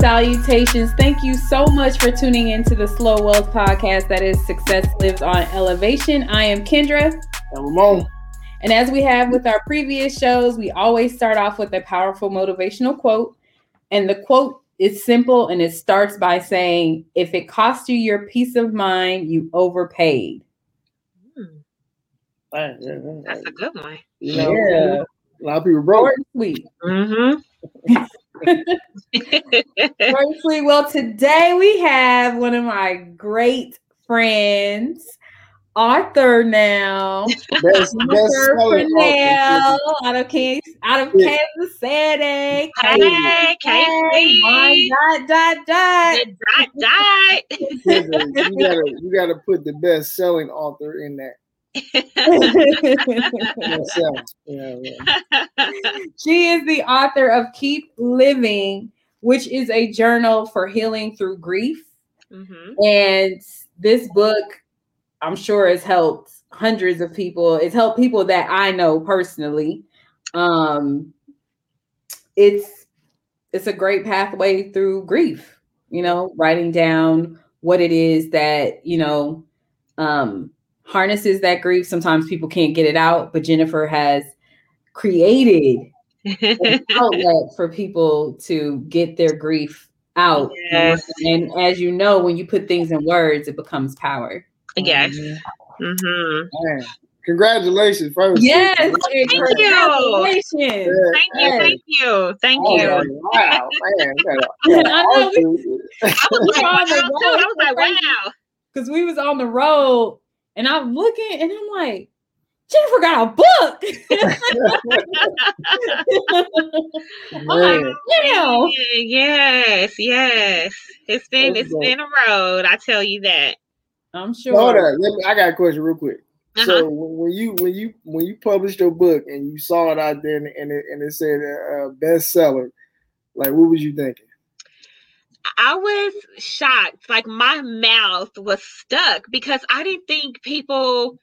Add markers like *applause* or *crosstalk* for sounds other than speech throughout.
fam, love and salutations. Thank you so much for tuning into the Slow Wealth podcast that is Success Lives on Elevation. I am Kendra. And Ramon. And as we have with our previous shows, we always start off with a powerful motivational quote. And the quote is simple and it starts by saying, If it costs you your peace of mind, you overpaid. Hmm. That's a good one. You know, yeah. A lot of people broke. Short sweet. Mm-hmm. *laughs* *laughs* Short sweet. Well, today we have one of my great friends, Arthur now. Best, Arthur Purnell out of Kansas, out of yeah. Kansas City. Hey, Kansas. My dot dot dot. Dot dot. *laughs* *laughs* you gotta you gotta put the best selling author in that. *laughs* she is the author of Keep Living, which is a journal for healing through grief. Mm-hmm. And this book, I'm sure, has helped hundreds of people. It's helped people that I know personally. Um, it's it's a great pathway through grief. You know, writing down what it is that you know um, harnesses that grief. Sometimes people can't get it out, but Jenifer has created an *laughs* outlet for people to get their grief out. Yes. And as you know, when you put things in words, it becomes power. Yes. Mm-hmm. Congratulations, first. Yes, thank you. Congratulations. Thank you, thank you, thank oh, you. Wow, man. *laughs* *laughs* I, know we, I was like, wow, I was like, wow. Because we was on the road and I'm looking and I'm like, Jenifer got a book. *laughs* I'm like, yeah. Yes, yes. It's been it's been a road. I tell you that. I'm sure. Hold on. I got a question real quick. Uh-huh. So when you when you when you published your book and you saw it out there and, and it, and it said uh, bestseller, like what was you thinking? I was shocked. Like my mouth was stuck because I didn't think people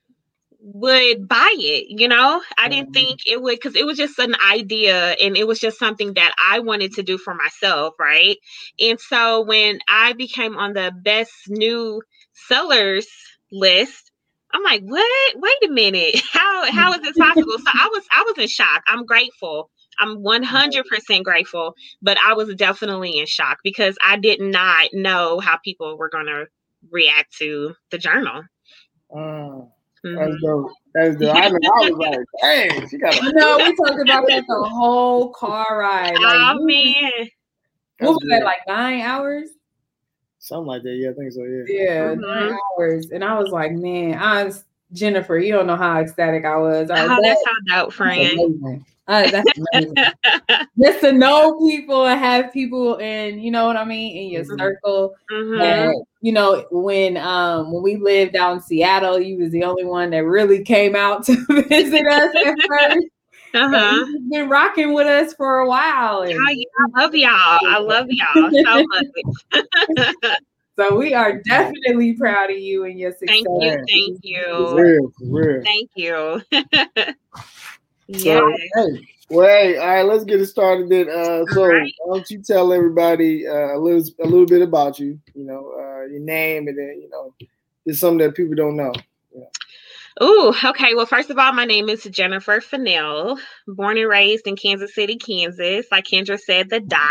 would buy it. You know, I didn't mm-hmm. think it would because it was just an idea and it was just something that I wanted to do for myself. Right. And so when I became on the best new sellers list, I'm like, what? Wait a minute. *laughs* How how is this possible? so I was I was in shock. I'm grateful I'm 100% grateful, but I was definitely in shock because I did not know how people were going to react to the journal. Mm-hmm. That's dope. That's dope. I, I was like, *laughs* dang, she got. A- no, we talked about that the *laughs* whole car ride. Like, oh man, what was that? Like nine hours? Something like that. Yeah, I think so. Yeah. Yeah, mm-hmm. nine hours, and I was like, man, I was Jenifer. You don't know how ecstatic I was. I was oh, that's how dope, friend. Uh, that's *laughs* Just to know people and have people and you know what I mean in your mm-hmm. circle. Mm-hmm. And, you know, when um when we lived out in Seattle, you was the only one that really came out to *laughs* visit us at *laughs* first. Uh-huh. You've been rocking with us for a while. And- oh, yeah, I love y'all. I love y'all so much. So we are definitely proud of you and your success. Thank you. Thank you. For real, for real. Thank you. Yeah. So, hey, well, hey, all right, let's get it started then. Uh, so, right. why don't you tell everybody uh, a little a little bit about you? You know, uh, your name, and then you know, just something that people don't know. Yeah. Oh, okay. Well, first of all, my name is Jenifer Fennell, born and raised in Kansas City, Kansas. Like Kendra said, the dot.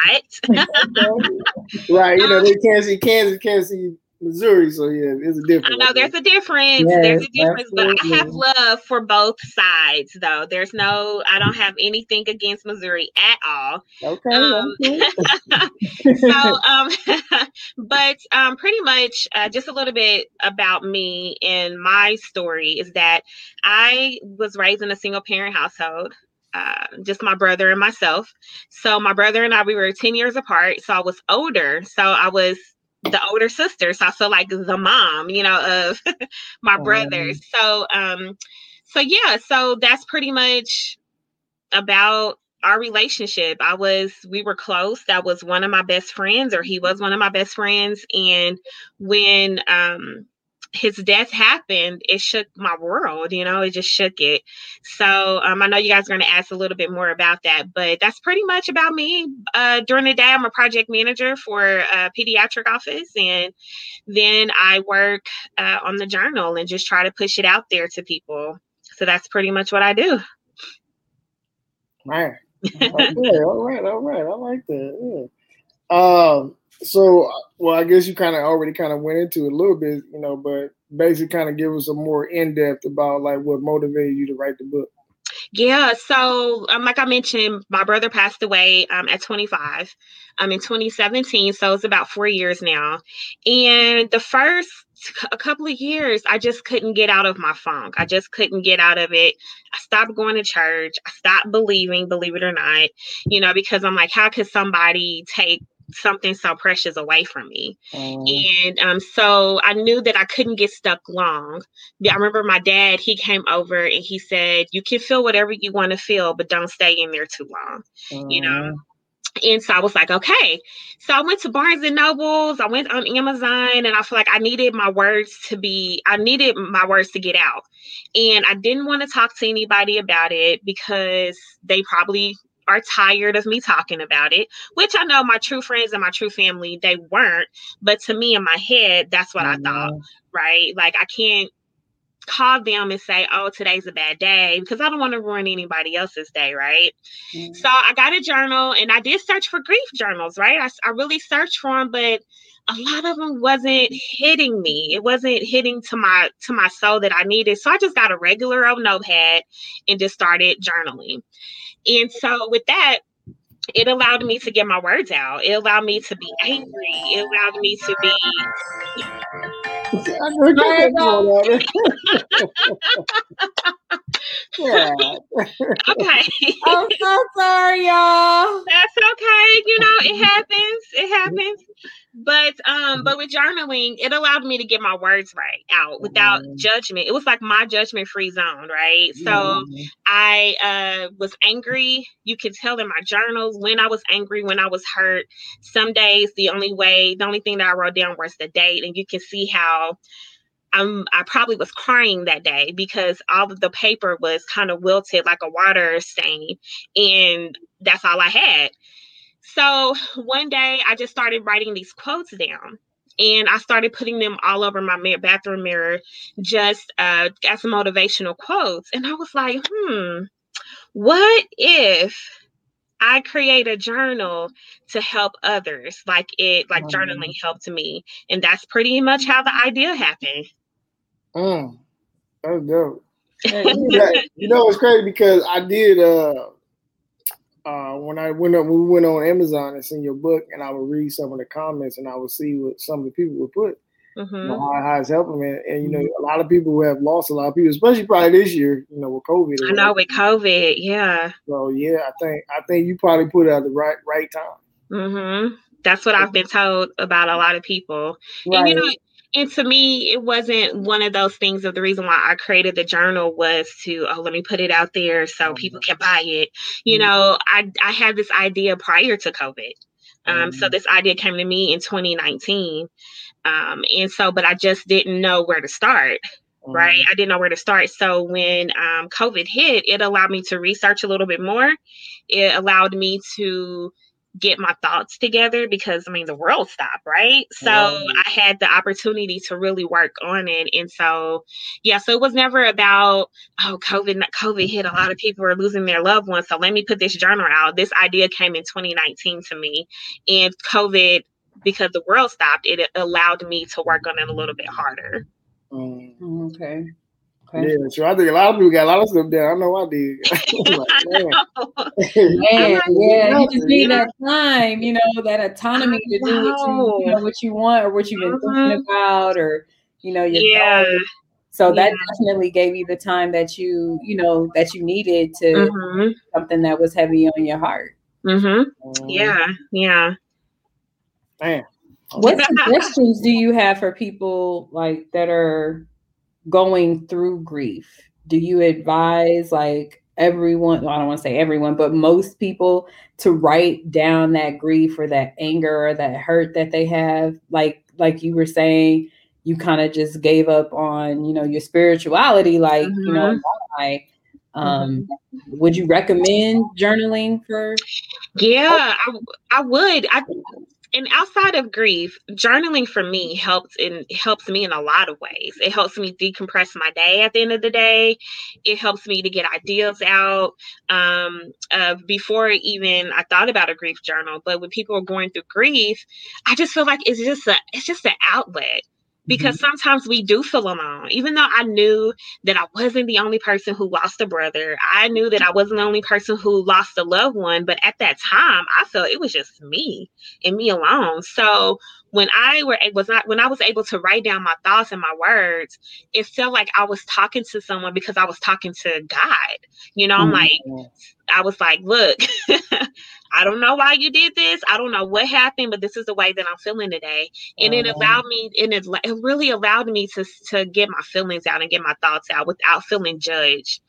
*laughs* right. You know, *laughs* they can't see Kansas, can't see Missouri, so yeah, it's a difference. I know there's a difference. Yes, there's a difference, absolutely. but I have love for both sides, though. There's no, I don't have anything against Missouri at all. Okay. Um, *laughs* okay. so, um, *laughs* but um, pretty much uh, just a little bit about me and my story is that I was raised in a single parent household. Uh, just my brother and myself. So my brother and I, we were 10 years apart. So I was older. So I was the older sister. So I feel like the mom, you know, of *laughs* my oh, brothers. So um so yeah, so that's pretty much about our relationship. I was we were close. That was one of my best friends or he was one of my best friends and when um his death happened, it shook my world, you know, it just shook it. So um, I know you guys are going to ask a little bit more about that, but that's pretty much about me. Uh, during the day, I'm a project manager for a pediatric office, and then I work uh, on the journal and just try to push it out there to people. So that's pretty much what I do. Man. *laughs* Okay, all right, all right. I like that. Yeah. Um, so, well, I guess you kind of already kind of went into it a little bit, you know, but basically kind of give us a more in depth about like what motivated you to write the book. Yeah, so um, like I mentioned, my brother passed away um, at 25 um, in 2017. So it's about four years now. And the first a couple of years, I just couldn't get out of my funk. I just couldn't get out of it. I stopped going to church. I stopped believing, believe it or not, you know, because I'm like, how could somebody take something so precious away from me. Mm. And um, so I knew that I couldn't get stuck long. I remember my dad, he came over and he said, You can feel whatever you want to feel, but don't stay in there too long, mm. you know? Mm. And so I was like, okay. So I went to Barnes and Nobles, I went on Amazon, and I feel like I needed my words to be, I needed my words to get out. And I didn't want to talk to anybody about it because they probably are tired of me talking about it, which I know my true friends and my true family, they weren't. But to me in my head, that's what mm-hmm. I thought, right? Like I can't call them and say, oh, today's a bad day because I don't want to ruin anybody else's day, right? Mm-hmm. So I got a journal and I did search for grief journals, right? I, I really searched for them, but a lot of them wasn't hitting me. It wasn't hitting to my to my soul that I needed. So I just got a regular old notepad and just started journaling. And so with that, it allowed me to get my words out. It allowed me to be angry. It allowed me to be. *laughs* *laughs* okay. *laughs* I'm so sorry, y'all. That's okay. You know, it happens. It happens. But um, but with journaling, it allowed me to get my words right out without mm-hmm. judgment. It was like my judgment free zone, right? So mm-hmm. I uh was angry. You can tell in my journals when I was angry, when I was hurt. Some days the only way, the only thing that I wrote down was the date, and you can see how I'm, I probably was crying that day because all of the paper was kind of wilted like a water stain, and that's all I had. So one day I just started writing these quotes down and I started putting them all over my bathroom mirror just uh, as motivational quotes. And I was like, hmm, what if I create a journal to help others like it, like mm. journaling helped me? And that's pretty much how the idea happened. Mm, that's dope. *laughs* you know, it's crazy because I did uh uh, when I went up, we went on Amazon and seen your book, and I would read some of the comments, and I would see what some of the people would put. Mm-hmm. You know, how, how it's helping me, and you know, mm-hmm. a lot of people who have lost a lot of people, especially probably this year. You know, with COVID. I know with COVID, yeah. So yeah, I think I think you probably put it at the right right time. Mm-hmm. That's what I've been told about a lot of people, right. and you know, and to me, it wasn't one of those things of the reason why I created the journal was to, oh, let me put it out there so mm-hmm. people can buy it. You mm-hmm. know, I, I had this idea prior to COVID. Um, mm-hmm. So this idea came to me in 2019. Um, and so, but I just didn't know where to start. Right. Mm-hmm. I didn't know where to start. So when um, COVID hit, it allowed me to research a little bit more. It allowed me to get my thoughts together because I mean the world stopped, right? So I had the opportunity to really work on it. And so yeah, so it was never about oh COVID COVID hit a lot of people are losing their loved ones. So let me put this journal out. This idea came in 2019 to me. And COVID, because the world stopped, it allowed me to work on it a little bit harder. Mm. Okay. Okay. Yeah, so I think a lot of people got a lot of stuff down. I know I did. *laughs* *laughs* like, man. *laughs* yeah, you just need that time, you know, that autonomy to do what you, you know, what you want or what you've been mm-hmm. thinking about, or you know, your yeah. So that yeah. definitely gave you the time that you, you know, that you needed to mm-hmm. something that was heavy on your heart. Mm-hmm. Um, yeah, yeah. Man. What suggestions do you have for people like that are going through grief, do you advise like everyone, well, I don't want to say everyone, but most people to write down that grief or that anger or that hurt that they have? Like like you were saying, you kind of just gave up on, you know, your spirituality, like, mm-hmm. you know, mm-hmm. um, mm-hmm. would you recommend journaling for? Yeah, I, I would. I and outside of grief, journaling for me helps in helps me in a lot of ways. It helps me decompress my day at the end of the day. It helps me to get ideas out. Um, uh, before even I thought about a grief journal, but when people are going through grief, I just feel like it's just a it's just an outlet because mm-hmm. sometimes we do feel alone. Even though I knew that I wasn't the only person who lost a brother, I knew that I wasn't the only person who lost a loved one. But at that time, I felt it was just me and me alone. So when I were was not when I was able to write down my thoughts and my words, it felt like I was talking to someone because I was talking to God. You know, I'm mm-hmm. like, I was like, look, *laughs* I don't know why you did this. I don't know what happened, but this is the way that I'm feeling today. And it allowed me, and it, it really allowed me to, to get my feelings out and get my thoughts out without feeling judged.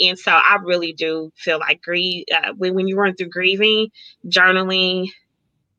And so I really do feel like grieve uh, when, when you're going through grieving, journaling,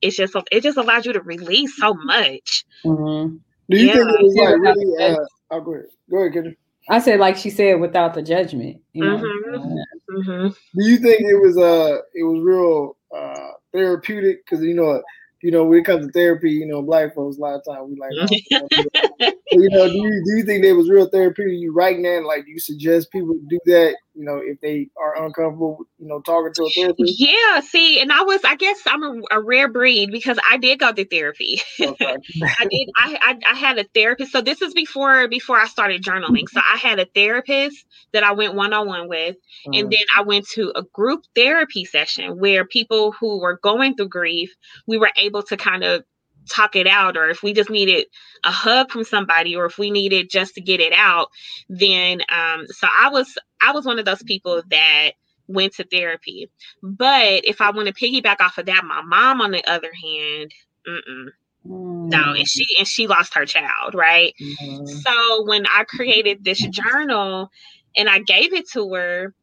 it's just it just allows you to release so much. Mm-hmm. Do you yeah. think it was like really? Uh, oh, go ahead. Go ahead, Kendra. I said, like she said, without the judgment. You know? mm-hmm. Mm-hmm. Do you think it was uh it was real uh therapeutic? Because you know you know, when it comes to therapy, you know, black folks a lot of times we like, oh, *laughs* you know, do you, do you think it was real therapeutic? you right now? Like, do you suggest people do that, you know, if they are uncomfortable, you know, talking to a therapist? Yeah, see, and I was, I guess I'm a, a rare breed because I did go to therapy. Okay. *laughs* I did, I, I, I had a therapist. So this is before, before I started journaling. So I had a therapist that I went one-on-one with. Mm-hmm. And then I went to a group therapy session where people who were going through grief, we were able to kind of talk it out or if we just needed a hug from somebody or if we needed just to get it out then um so i was i was one of those people that went to therapy but if i want to piggyback off of that my mom on the other hand mm-mm. Mm. No, and she and she lost her child, right? Mm. So when I created this journal and I gave it to her,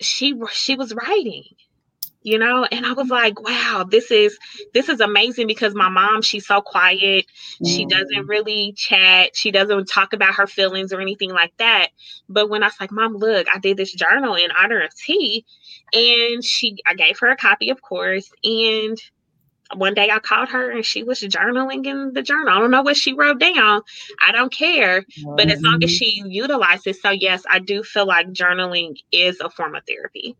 she she was writing you know and i was like wow this is this is amazing because my mom she's so quiet she doesn't mm. really chat she doesn't talk about her feelings or anything like that but when i was like mom look i did this journal in honor of t and she i gave her a copy of course and one day I called her and she was journaling in the journal. I don't know what she wrote down. I don't care. But as long as mm-hmm. she utilizes, so yes, I do feel like journaling is a form of therapy.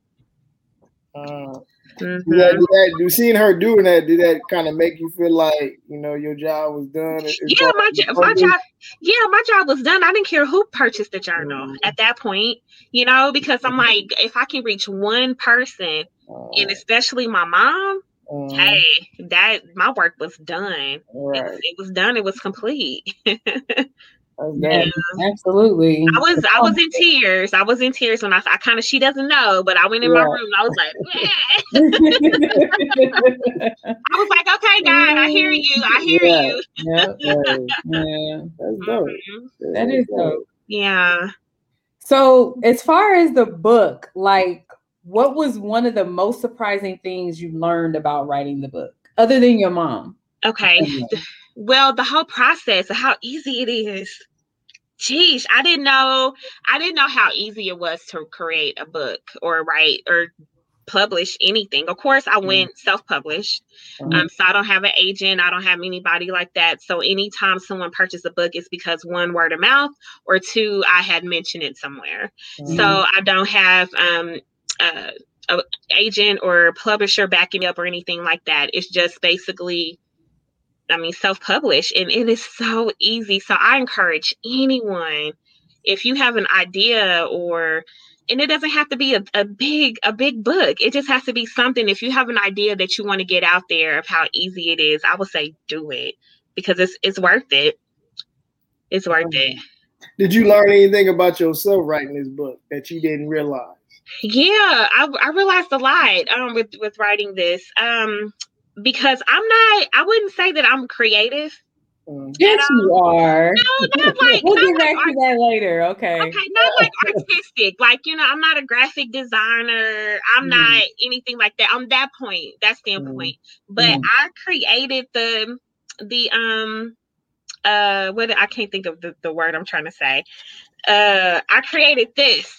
Uh, Mm-hmm. Did that, did that, do seeing her doing that, did that kind of make you feel like you know your job was done? Yeah, my, my job. Yeah, my job was done. I didn't care who purchased the journal mm-hmm. at that point, you know, because I'm like, if I can reach one person, uh, and especially my mom, uh, hey, that my work was done. Right. It, it was done. It was complete. *laughs* Yeah, absolutely. I was I was in *laughs* tears. I was in tears when I, I kind of she doesn't know, but I went in yeah. my room. I was like, *laughs* I was like, okay, God, I hear you. I hear yeah. you. yeah, yeah, that's *laughs* dope. Mm-hmm. That is dope. Yeah. So, as far as the book, like, what was one of the most surprising things you learned about writing the book, other than your mom? Okay. Well, the whole process of how easy it is. Geez, I didn't know. I didn't know how easy it was to create a book or write or publish anything. Of course, I went mm. self-published. Mm-hmm. Um, so I don't have an agent. I don't have anybody like that. So anytime someone purchased a book, it's because one word of mouth or two, I had mentioned it somewhere. Mm-hmm. So I don't have um uh, a agent or publisher backing me up or anything like that. It's just basically I mean, self publish, and it is so easy. So I encourage anyone, if you have an idea or and it doesn't have to be a, a big a big book. It just has to be something. If you have an idea that you want to get out there of how easy it is i would say do it because it's it's worth it. It's worth it. Did you learn anything about yourself writing this book that you didn't realize? Yeah i, I realized a lot um, with with writing this. Um because I'm not. I wouldn't say that I'm creative. Mm. Yes, you are. No, not *laughs* like. we'll get back like to that later. Okay. Okay, not like *laughs* artistic. Like you know, I'm not a graphic designer. I'm mm. not anything like that. On that point, that standpoint. Mm. But mm. I created the the um uh what I can't think of the, the word I'm trying to say uh, I created this.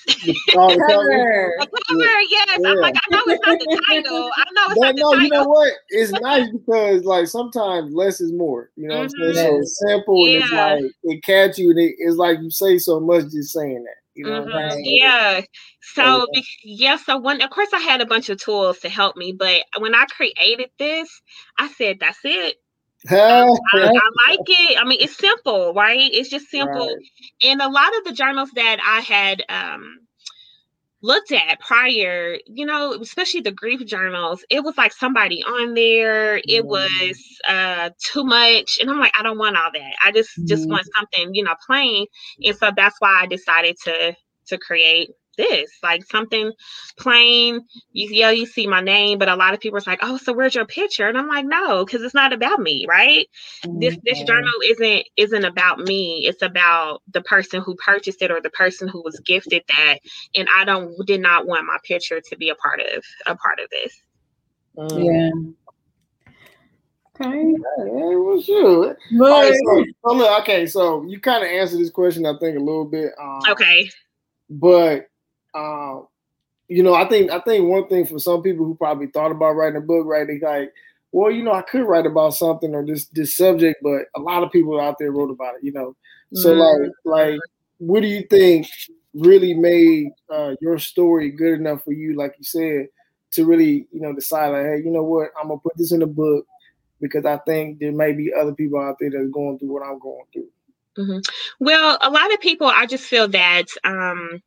Oh, *laughs* cover. cover, yes. Yeah. I'm like, I know it's not the title. I know it's not no, the title. you know what? It's nice because like sometimes less is more. You know mm-hmm. what I'm saying? So it's simple yeah. and it's like it catch you and it, it's like you say so much just saying that. You know mm-hmm. Yeah. So yeah. yeah, so when of course I had a bunch of tools to help me, but when I created this, I said, that's it. I, I, like it. I mean, it's simple, right? It's just simple. Right. And a lot of the journals that I had um, looked at prior, you know, especially the grief journals, it was like somebody on there. It mm. was uh, too much, and I'm like, I don't want all that. I just mm. just want something, you know, plain. And so that's why I decided to to create this? Like something plain. You yeah, you see my name, but a lot of people are like, oh, so where's your picture? And I'm like, no, because it's not about me, right? Mm-hmm. This this mm-hmm. journal isn't isn't about me. It's about the person who purchased it or the person who was gifted that. And I don't did not want my picture to be a part of a part of this. Mm. Yeah. Okay. Hey, what's good? Right, so, so look, okay, so you kind of answered this question, I think, a little bit. Um, okay. But um, you know, I think I think one thing for some people who probably thought about writing a book, right? They like, well, you know, I could write about something or this this subject, but a lot of people out there wrote about it, you know. So mm-hmm. like like what do you think really made uh, your story good enough for you, like you said, to really, you know, decide like, hey, you know what, I'm gonna put this in a book because I think there may be other people out there that's going through what I'm going through. Mm-hmm. Well, a lot of people, I just feel that um,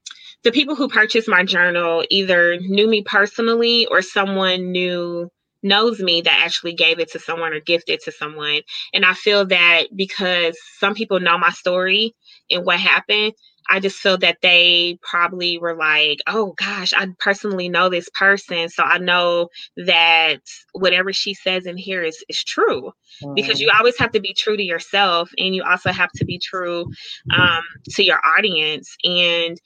the people who purchased my journal either knew me personally or someone knew knows me that actually gave it to someone or gifted to someone. And I feel that because some people know my story and what happened, I just feel that they probably were like, oh gosh, I personally know this person. So I know that whatever she says in here is, is true mm. because you always have to be true to yourself and you also have to be true um, to your audience. And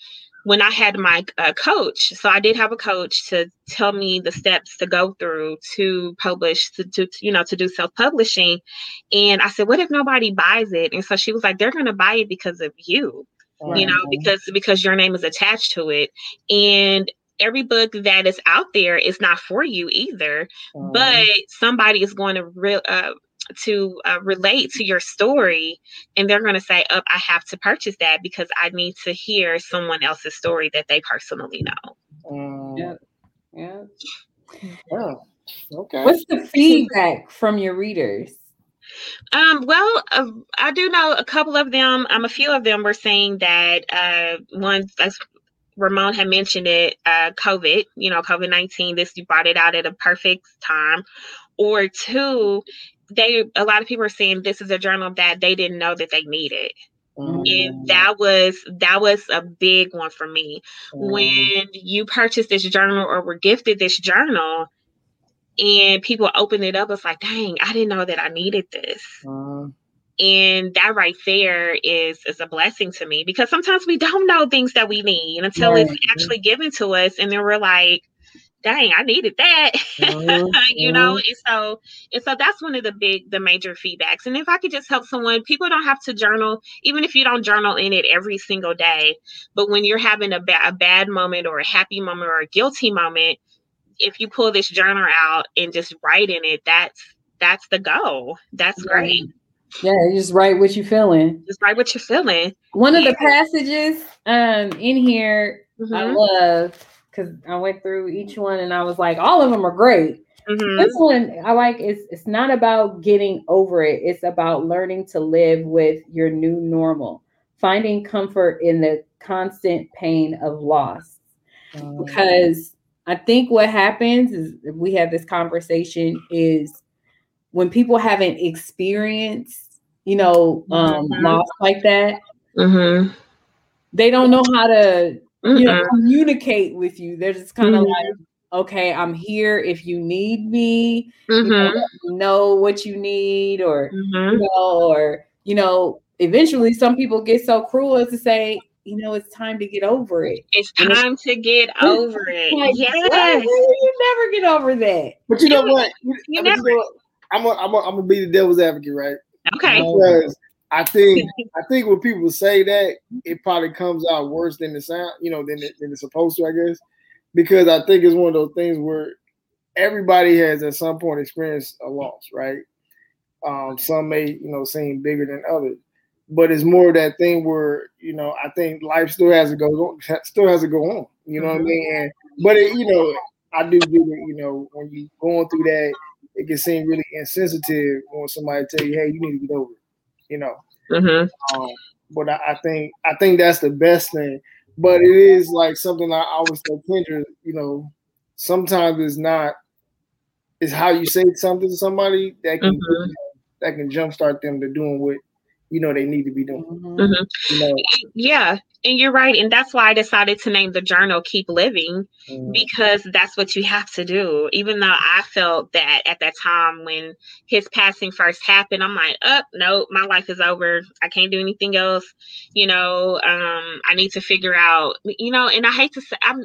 when I had my uh, coach, so I did have a coach to tell me the steps to go through to publish, to, to you know, to do self publishing. And I said, what if nobody buys it? And so she was like, they're going to buy it because of you, you know, because because your name is attached to it. And every book that is out there is not for you either, but somebody is going to re- uh, to uh, relate to your story and they're going to say up oh, i have to purchase that because i need to hear someone else's story that they personally know. Um, yeah yeah yeah okay. What's the feedback from your readers? Um, well, uh, I do know a couple of them. Um, a few of them were saying that uh, one, as Ramon had mentioned it, uh, COVID, you know, COVID 19, this you brought it out at a perfect time. Or two, they a lot of people are saying this is a journal that they didn't know that they needed. Mm. And that was that was a big one for me. Mm. When you purchased this journal or were gifted this journal and people open it up, it's like, dang, I didn't know that I needed this. Mm. And that right there is is a blessing to me because sometimes we don't know things that we need until it's actually given to us, and then we're like, dang, I needed that. Mm-hmm. *laughs* you know, and so and so that's one of the big the major feedbacks. And if I could just help someone, people don't have to journal, even if you don't journal in it every single day. But when you're having a, ba- a bad moment or a happy moment or a guilty moment, if you pull this journal out and just write in it, that's that's the goal. That's great. Yeah, just write what you're feeling. Just write what you're feeling. One of the passages um in here mm-hmm. I love because I went through each one and I was like, all of them are great. Mm-hmm. This one I like is it's not about getting over it, it's about learning to live with your new normal, finding comfort in the constant pain of loss. Um, because I think what happens is we have this conversation is when people haven't experienced, you know, um, mm-hmm. loss like that, mm-hmm. they don't know how to you know, communicate with you. They're just kind of mm-hmm. like, okay, I'm here if you need me. Mm-hmm. You know, mm-hmm. know, what you need, or mm-hmm. you know, or you know, eventually some people get so cruel as to say, you know, it's time to get over it. It's time to get *laughs* over it. Like, yes. You never get over that. But you know what? You, you never. You know what? I'm gonna I'm I'm be the devil's advocate, right? Okay. Because I think *laughs* I think when people say that, it probably comes out worse than the sound, you know, than it, than it's supposed to, I guess, because I think it's one of those things where everybody has at some point experienced a loss, right? Um, some may, you know, seem bigger than others, but it's more of that thing where you know I think life still has to go on, *laughs* still has to go on. You know what I mm-hmm. mean? And, but it, you know, I do get it. You know, when you going through that, it can seem really insensitive when somebody tell you, "Hey, you need to get over it." You know. Mm-hmm. Um, but I, I, think I think that's the best thing. But it is like something I always tell Kendra. You know, sometimes it's not. It's how you say something to somebody that can mm-hmm. that can jumpstart them to doing what you know they need to be doing. Mm-hmm. You know? Yeah, and you're right, and that's why I decided to name the journal "Keep Living" mm-hmm. because that's what you have to do. Even though I felt that at that time when his passing first happened, I'm like, "Up, oh, no, my life is over. I can't do anything else." You know, um, I need to figure out. You know, and I hate to say, I'm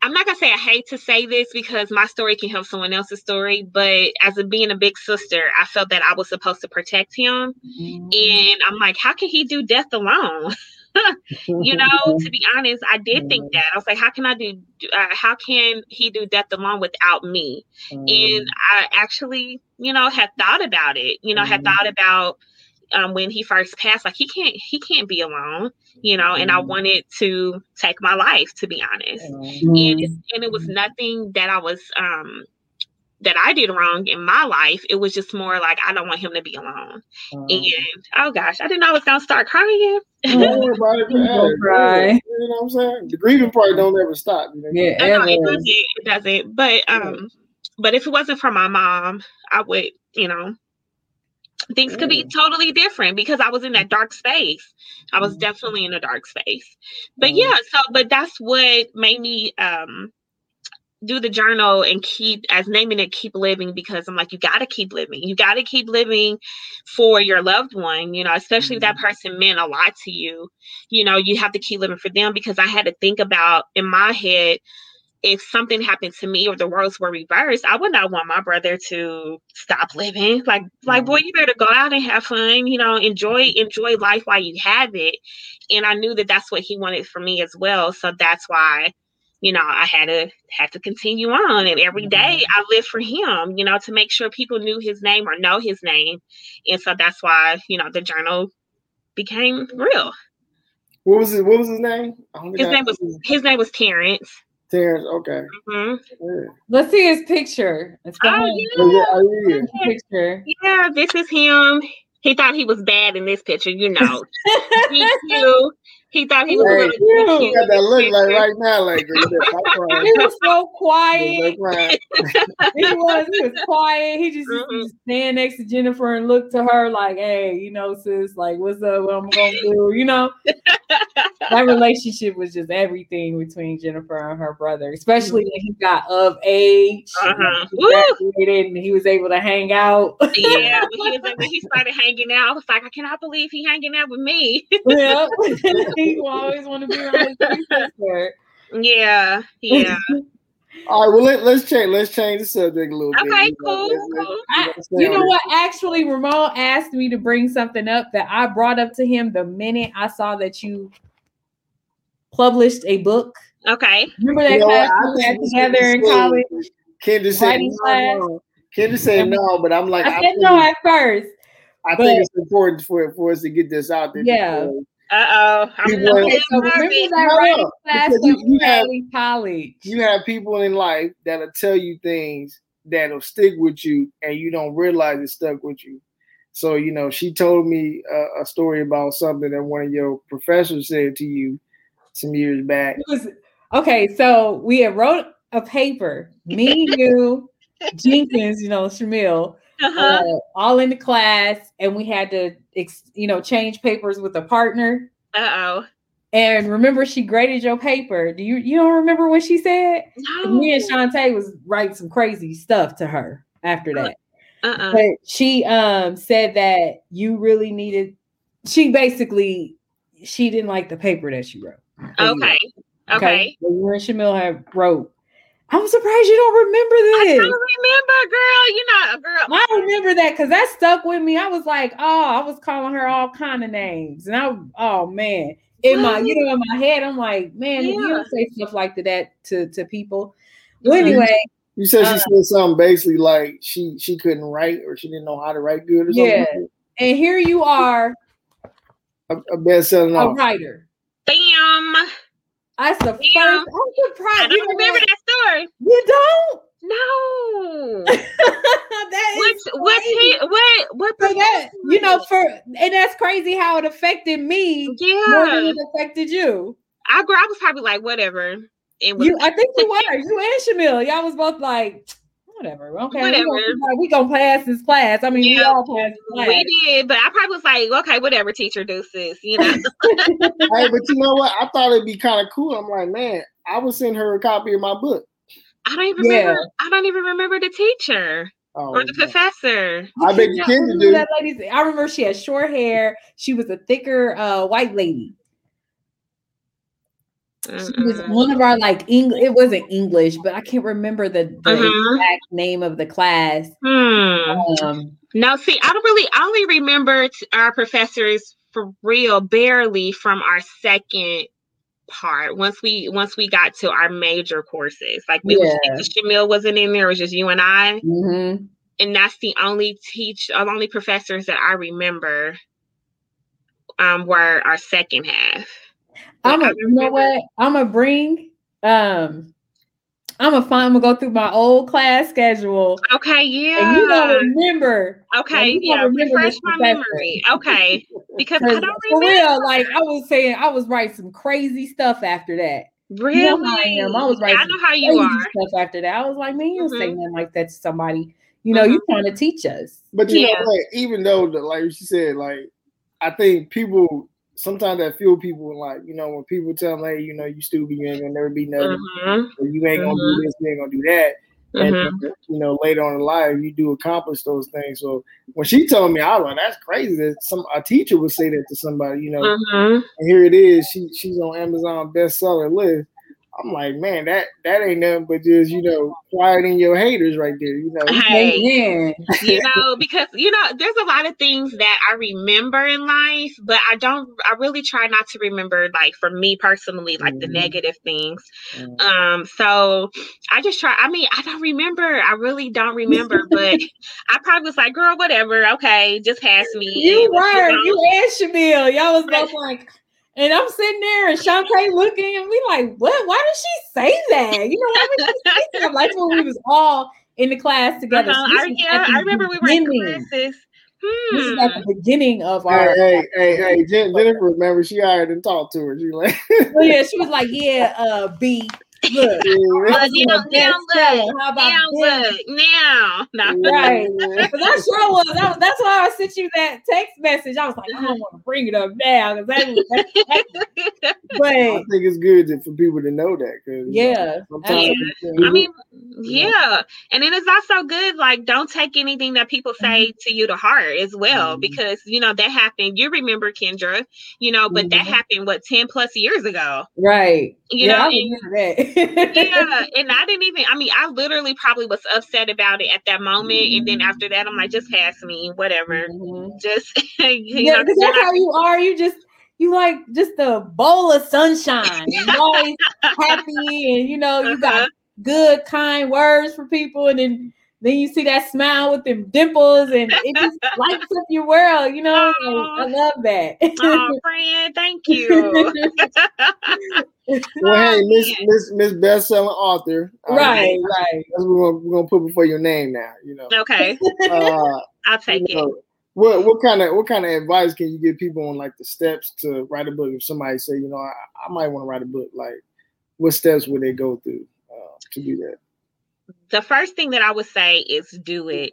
I'm not gonna say I hate to say this because my story can help someone else's story, but as a being a big sister, I felt that I was supposed to protect him, mm-hmm. and I'm like, how can he do death alone? *laughs* you know, *laughs* to be honest, I did think that. I was like, how can I do? Uh, how can he do death alone without me? Mm-hmm. And I actually, you know, had thought about it. You know, had mm-hmm. thought about um, when he first passed like he can't he can't be alone you know and i mm-hmm. wanted to take my life to be honest mm-hmm. and, it, and it was nothing that i was um that i did wrong in my life it was just more like i don't want him to be alone mm-hmm. and oh gosh i didn't know i was gonna start crying don't worry about it, *laughs* cry. You know what I'm saying? The grieving part don't ever stop. You know? Yeah, know, it doesn't. It doesn't. But um, but if it wasn't for my mom, I would, you know, things could be totally different because I was in that dark space. I was mm-hmm. definitely in a dark space. But yeah, so but that's what made me um do the journal and keep as naming it keep living because I'm like you got to keep living. You got to keep living for your loved one, you know, especially if that person meant a lot to you. You know, you have to keep living for them because I had to think about in my head if something happened to me or the roles were reversed, I would not want my brother to stop living. Like, like, boy, you better go out and have fun. You know, enjoy enjoy life while you have it. And I knew that that's what he wanted for me as well. So that's why, you know, I had to had to continue on. And every day mm-hmm. I lived for him. You know, to make sure people knew his name or know his name. And so that's why you know the journal became real. What was his What was his name? His name was his name was Terrence. Terrence, okay. Mm-hmm. Yeah. Let's see his picture. Let's go oh, yeah. Oh, yeah. Picture. Yeah, this is him. He thought he was bad in this picture, you know. *laughs* he, he thought he was hey, cute. He got that look like right now, like *laughs* he was so quiet. *laughs* he was. He was quiet. He just, mm-hmm. just stand next to Jenifer and look to her like, "Hey, you know, sis, like, what's up? What I'm gonna do?" You know, that relationship was just everything between Jenifer and her brother, especially when he got of age. Uh-huh. and he was able to hang out. yeah, *laughs* when he, was, when he started hanging out, I was like, I cannot believe he hanging out with me. yeah *laughs* *laughs* he always want to be around his sister. Yeah, yeah. All right, well let, us change let's change the subject a little okay, bit. Okay, cool. cool. I, you know what? Actually, Ramon asked me to bring something up that I brought up to him the minute I saw that you published a book. Okay. Remember that you class we had together in college? Kendra said no, Kendra said no, but I'm like I, I said no at first. I but, think it's important for for us to get this out there. Yeah. Uh oh. Okay, so remember that writing class you, you have, college. You have people in life that'll tell you things that'll stick with you, and you don't realize it stuck with you. So you know, she told me a, a story about something that one of your professors said to you some years back. Was, okay, so we had wrote a paper, me, you, *laughs* Jenkins, you know, Shamil, uh-huh. uh, all in the class, and we had to, you know, change papers with a partner. Uh oh. And remember, she graded your paper. Do you you don't remember what she said? No. Me and Shantae was writing some crazy stuff to her after that. Uh-uh. But she um said that you really needed. She basically she didn't like the paper that she wrote. Okay. Okay. okay. You and Shamil had wrote I'm surprised you don't remember this. I don't remember, girl. You know, uh, girl. I uh, remember that because that stuck with me. I was like, oh, I was calling her all kind of names, and I, oh man, in my, you know, in my head, I'm like, man, yeah. you don't say stuff like that to to people. Well, mm-hmm. anyway, you said she uh, said something basically like she she couldn't write or she didn't know how to write good or something. Yeah, and here you are, a, a best-selling a writer. Bam. That's the first. I'm surprised. I don't you remember that You don't? No. *laughs* that is what, what, he, what, what, so that, you know, for, and that's crazy how it affected me. Yeah. More than it affected you. I, I was probably like, whatever. And you, I think you *laughs* were. You and Shamil. Y'all was both like, whatever. Okay, whatever. We gonna, we gonna pass this class. I mean, yeah, we all passed class. We did, but I probably was like, okay, whatever, teacher deuces, you know. *laughs* hey, but you know what? I thought it'd be kind of cool. I'm like, man, I would send her a copy of my book. I don't even yeah. remember. I don't even remember the teacher. Oh, or the man. professor. I bet you can do. That lady's, I remember she had short hair. She was a thicker uh, white lady. She was one of our like English. It wasn't English, but I can't remember the, the uh-huh. exact name of the class. Hmm. Um, no, see, I don't really. I only remember our professors for real, barely from our second part. Once we once we got to our major courses, like we yeah. was Shamil wasn't in there. It was just you and I. Mm-hmm. And that's the only teach, the only professors that I remember um, were our second half. I'm a, you know what? I'm gonna bring um I'm gonna find. I'm gonna go through my old class schedule. Okay, yeah. And you don't remember. Okay, you yeah. Remember refresh my memory. Okay, *laughs* because I don't remember. Real, like I was saying, I was writing some crazy stuff after that. Really? You know I am. I was writing. I know how you are. Stuff after that, I was like, man, you don't mm-hmm. say nothing like that to somebody. You know, mm-hmm. you're trying to teach us. But you yeah. know what? Even though, the, like she said, like I think people sometimes that feel people like you know when people tell them hey you know you stupid you ain't gonna never be nothing mm-hmm. you ain't gonna mm-hmm. do this you ain't gonna do that and mm-hmm. you know later on in life you do accomplish those things so when she told me i was like that's crazy that some a teacher would say that to somebody you know mm-hmm. and here it is she she's on amazon bestseller list I'm like, man, that that ain't nothing but just you know quieting your haters right there. You know, hey, you know, because you know, there's a lot of things that I remember in life, but I don't. I really try not to remember, like for me personally, like mm-hmm. the negative things. Mm-hmm. Um, so I just try. I mean, I don't remember. I really don't remember, but *laughs* I probably was like, girl, whatever. Okay, just pass me. You were. You and Shamil. Y'all was both *laughs* like. And I'm sitting there and Shantae looking and we like, what? Why did she say that? You know, why did she say that? Like when we was all in the class together. Uh-huh. I, yeah, I remember we were in classes. Hmm. This is at the beginning of our. Hey, hey, hey, Jenifer, remember she hired and talked to her. She like, oh yeah, she was like, yeah, uh, B, Look, now, now, look, How about now look, now, now. right? *laughs* But that sure was. That, that's why I sent you that text message. I was like, I don't want to bring it up now because that, that, *laughs* But I think it's good to, for people to know that. Cause, yeah, I mean, yeah, and then it's also good. Like, don't take anything that people say mm-hmm. to you to heart as well, mm-hmm. because you know that happened. You remember Kendra, you know, but mm-hmm. that happened what ten plus years ago, right? You yeah, know, and, yeah, *laughs* and I didn't even. I mean, I literally probably was upset about it at that moment, mm-hmm. and then mm-hmm. after that, I'm like, just pass me, whatever. Mm-hmm. Just *laughs* yeah, because that's how you are. You just you like just a bowl of sunshine. Always *laughs* happy, and you know you got uh-huh. good, kind words for people, and then then you see that smile with them dimples and it just *laughs* lights up your world, you know. Oh, I love that. oh, *laughs* friend, thank you. *laughs* well, hey, Miss Miss Miss best-selling author. Right, um, right. That's what we're gonna, we're gonna put before your name now. You know. Okay. Uh, I'll take you know, it. What what kind of what kind of advice can you give people on like the steps to write a book? If somebody say, you know, I, I might want to write a book, like what steps would they go through uh, to do that? The first thing that I would say is do it.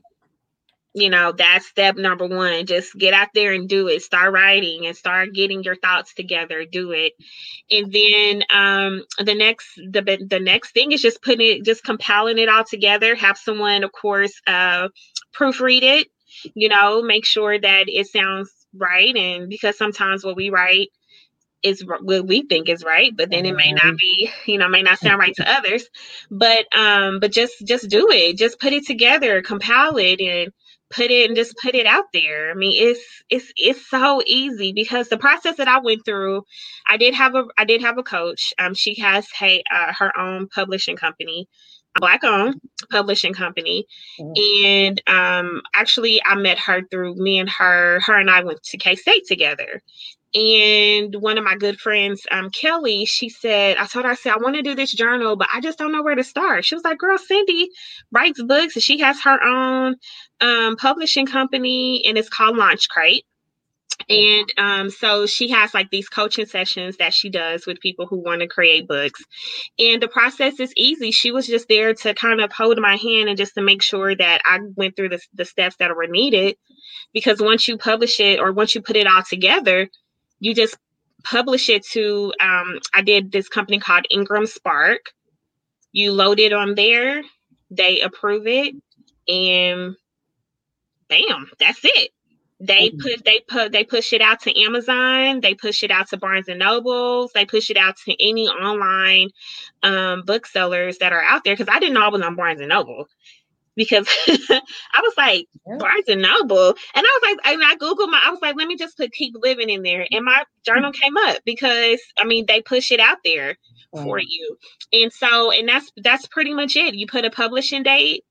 You know, that's step number one. Just get out there and do it. Start writing and start getting your thoughts together. Do it. And then um the next the the next thing is just putting it, just compiling it all together. Have someone, of course, uh proofread it, you know, make sure that it sounds right. And because sometimes what we write is what we think is right but then it may not mm-hmm. be you know may not sound right to *laughs* others. But um but just just do it. Just put it together compile it and put it and just put it out there. I mean it's it's it's so easy because the process that i went through i did have a i did have a coach. Um she has hey uh, her own publishing company black owned publishing company. Mm-hmm. and um actually i met her through me and her her and i went to k-state together and one of my good friends, um, Kelly, she said, I told her, I said, I want to do this journal, but I just don't know where to start. She was like, Girl, Cindy writes books and she has her own um, publishing company and it's called Launch Crate. And um, so she has like these coaching sessions that she does with people who want to create books. And the process is easy. She was just there to kind of hold my hand and just to make sure that I went through the, the steps that were needed. Because once you publish it or once you put it all together, you just publish it to um, i did this company called ingram spark. You load it on there they approve it and bam that's it. They put they put they push it out to amazon they push it out to barnes and nobles they push it out to any online um, booksellers that are out there because i didn't know i was on barnes and noble because *laughs* I was like yeah. Barnes and Noble, and I was like, and I googled my, I was like, let me just put keep living in there, and my journal came up because I mean they push it out there for you, and so and that's that's pretty much it. You put a publishing date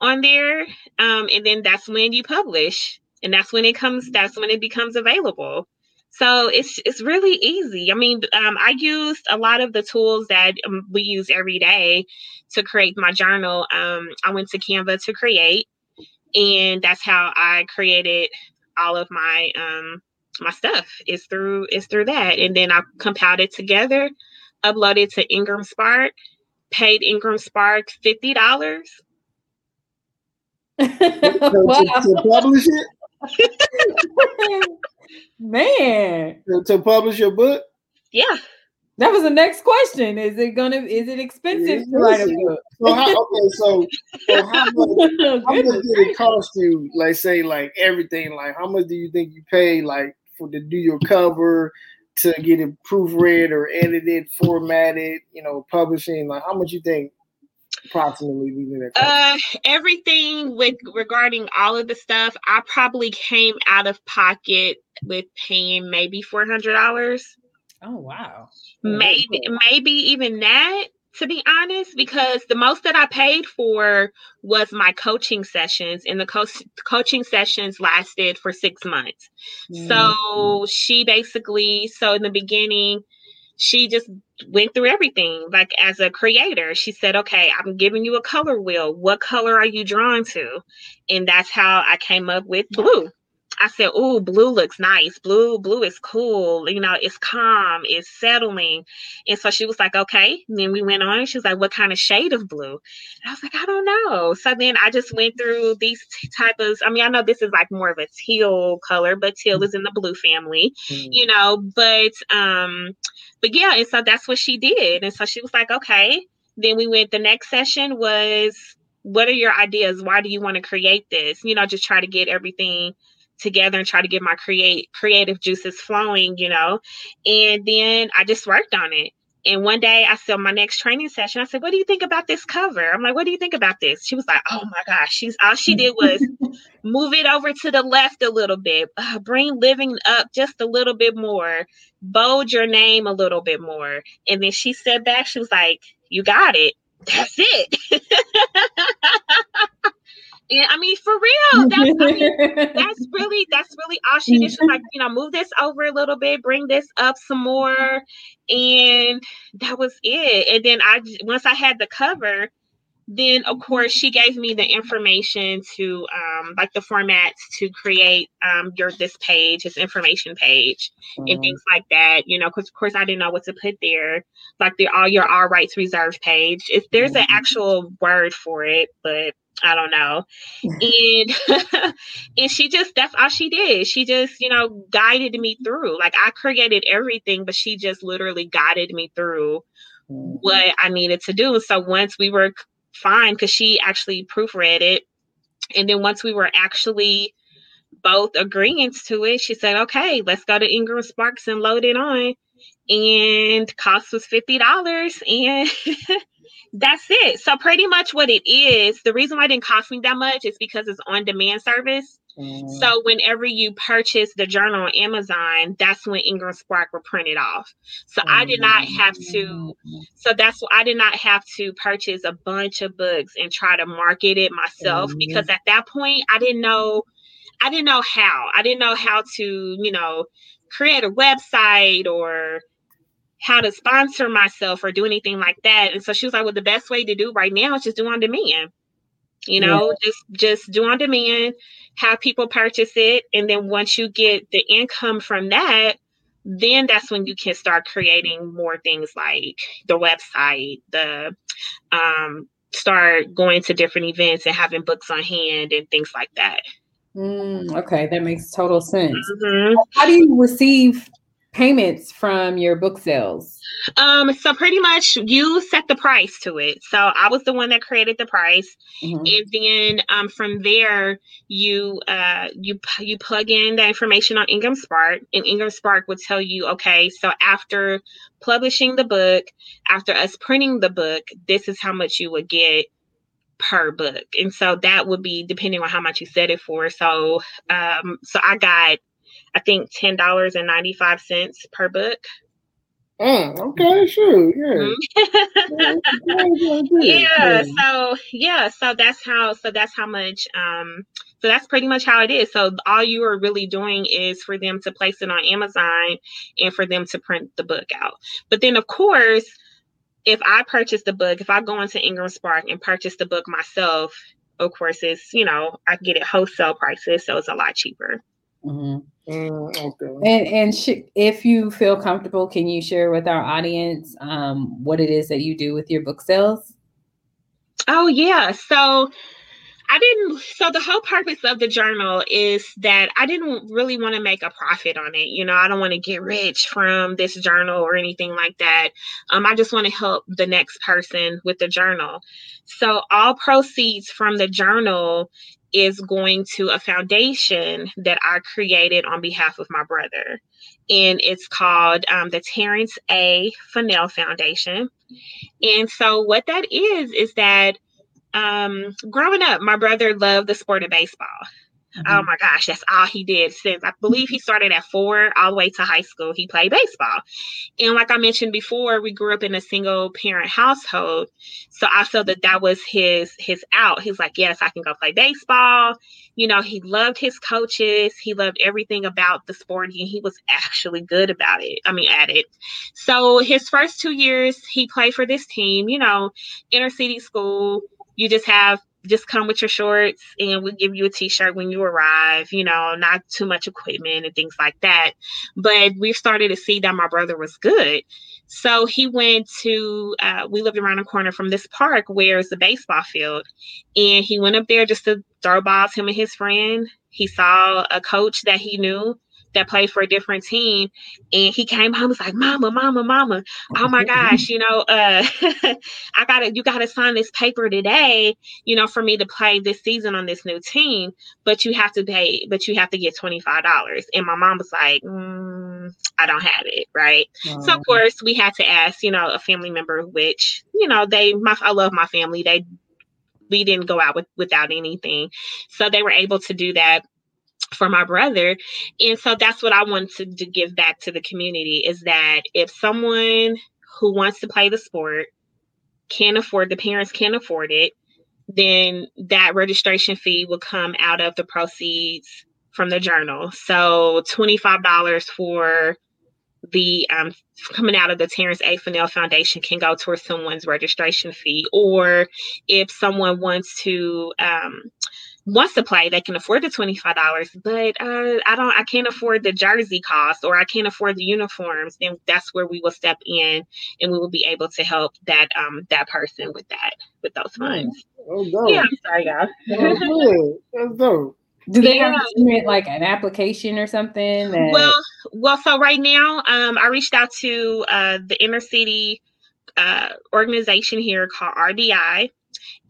on there, um, and then that's when you publish, and that's when it comes, that's when it becomes available. So it's it's really easy. I mean, um, I used a lot of the tools that um, we use every day to create my journal. Um, I went to Canva to create, and that's how I created all of my um, my stuff. Is through is through that, and then I compiled it together, uploaded to Ingram Spark, paid Ingram Spark fifty dollars. *laughs* wow. to, *laughs* to publish it. *laughs* Man. To, to, publish your book? Yeah. That was the next question. Is it gonna is it expensive to write a book? So how, okay, so, so how *laughs* much, how much did it cost you? Like say like everything, like how much do you think you pay like for to do your cover, to get it proofread or edited, formatted, you know, publishing? Like how much you think approximately uh everything with regarding all of the stuff i probably came out of pocket with paying maybe $400 oh wow. Maybe maybe even that to be honest because the most that i paid for was my coaching sessions and the co- coaching sessions lasted for six months. Mm-hmm. so she basically so in the beginning she just went through everything. Like as a creator she said okay i'm giving you a color wheel. What color are you drawn to? And that's how i came up with blue I said, "Oh, blue looks nice. Blue, blue is cool. You know, it's calm, it's settling." And so she was like, "Okay." And then we went on. She was like, "What kind of shade of blue?" And I was like, "I don't know." So then I just went through these type of. I mean, I know this is like more of a teal color, but teal is in the blue family, mm-hmm. you know. But um, but yeah, and so that's what she did. And so she was like, "Okay." Then we went. The next session was what are your ideas? Why do you want to create this? You know, just try to get everything together and try to get my create creative juices flowing, you know. And then I just worked on it. And one day I saw my next training session. I said, What do you think about this cover? I'm like, What do you think about this? She was like, Oh my gosh. She's all she did was *laughs* move it over to the left a little bit, uh, bring living up just a little bit more, bold your name a little bit more. And then she said back, she was like, You got it. That's it. *laughs* And I mean, for real, that's, I mean, that's *laughs* really that's really all she did. She was like, *laughs* you know, move this over a little bit, bring this up some more, and that was it. And then I once I had the cover, then of course she gave me the information to um, like the formats to create um, your this page, this information page, mm-hmm. and things like that. You know, because of course I didn't know what to put there, like the all your all rights reserved page. If there's mm-hmm. an actual word for it, but I don't know. and *laughs* and she just that's all she did. She just, you know, guided me through. Like I created everything, but she just literally guided me through mm-hmm. what I needed to do. So once we were fine, because she actually proofread it. And then once we were actually both agreeing to it, she said, okay, let's go to Ingram Sparks and load it on. and cost was $50 and *laughs* that's it. So pretty much what it is, the reason why it didn't cost me that much is because it's on demand service. Mm. So whenever you purchase the journal on Amazon, that's when Ingram Spark were printed off. So mm. I did not have to. Mm. So that's why I did not have to purchase a bunch of books and try to market it myself mm. because at that point I didn't know. I didn't know how. I didn't know how to, you know, create a website or how to sponsor myself or do anything like that. And so she was like, well, the best way to do right now is just do on demand. You know, yeah. just just do on demand, have people purchase it, and then once you get the income from that, then that's when you can start creating more things like the website, the um, start going to different events and having books on hand and things like that. Mm, okay, that makes total sense. Mm-hmm. How do you receive payments from your book sales? Um, so pretty much you set the price to it. So I was the one that created the price, mm-hmm. and then um, from there you uh you you plug in the information on Ingram Spark, and Ingram Spark would tell you, okay, so after publishing the book, after us printing the book, this is how much you would get per book and so that would be depending on how much you set it for so um so i got I think ten dollars and ninety five cents per book. Oh, okay, sure, yeah. Mm-hmm. *laughs* yeah, so yeah, so that's how so that's how much um so that's pretty much how it is. So all you are really doing is for them to place it on Amazon and for them to print the book out. But then of course, if I purchase the book, if I go into Ingram Spark and purchase the book myself, of course it's, you know, I get it wholesale prices, so it's a lot cheaper. Mm-hmm. Mm, okay. And and sh- if you feel comfortable, can you share with our audience um, what it is that you do with your book sales? Oh yeah, so I didn't. So the whole purpose of the journal is that I didn't really want to make a profit on it. You know, I don't want to get rich from this journal or anything like that. Um, I just want to help the next person with the journal. So all proceeds from the journal is going to a foundation that I created on behalf of my brother. And it's called um, the Terrence A. Fennell Foundation. And so, what that is, is that um, growing up, my brother loved the sport of baseball. Oh mm-hmm. Oh my gosh, that's all he did since I believe he started at four all the way to high school. He played baseball. And like I mentioned before, we grew up in a single parent household. So I felt that that was his his out. He's like, yes, I can go play baseball. You know, he loved his coaches. He loved everything about the sport and he was actually good about it. I mean, at it. So his first two years, he played for this team, you know, inner city school. You just have just come with your shorts and we'll give you a t-shirt when you arrive you know not too much equipment and things like that. But we started to see that my brother was good. So he went to uh, we lived around the corner from this park where is the baseball field. And he went up there just to throw balls him and his friend. He saw a coach that he knew that played for a different team. And he came home, was like, Mama, Mama, Mama, oh my gosh, you know, uh, *laughs* I gotta, you gotta sign this paper today, you know, for me to play this season on this new team. But you have to pay, but you have to get $25. And my mom was like, mm, I don't have it. Right. So, of course, we had to ask, you know, a family member, which, you know, they, my, I love my family. They, we didn't go out with, without anything. So they were able to do that for my brother. And so that's what I want to, to give back to the community is that if someone who wants to play the sport can't afford, the parents can't afford it, then that registration fee will come out of the proceeds from the journal. So $25 for the um, coming out of the Terrence A. Fennell Foundation can go towards someone's registration fee. Or if someone wants to um, wants supply play, they can afford the twenty five dollars. But uh, I don't, I can't afford the jersey cost, or I can't afford the uniforms. Then that's where we will step in, and we will be able to help that um that person with that with those funds. Oh, yeah, I'm sorry, guys. Oh, That's dope. Do they yeah. have submit like an application or something? That... Well, well, so right now, um, I reached out to uh, the inner city uh, organization here called RDI,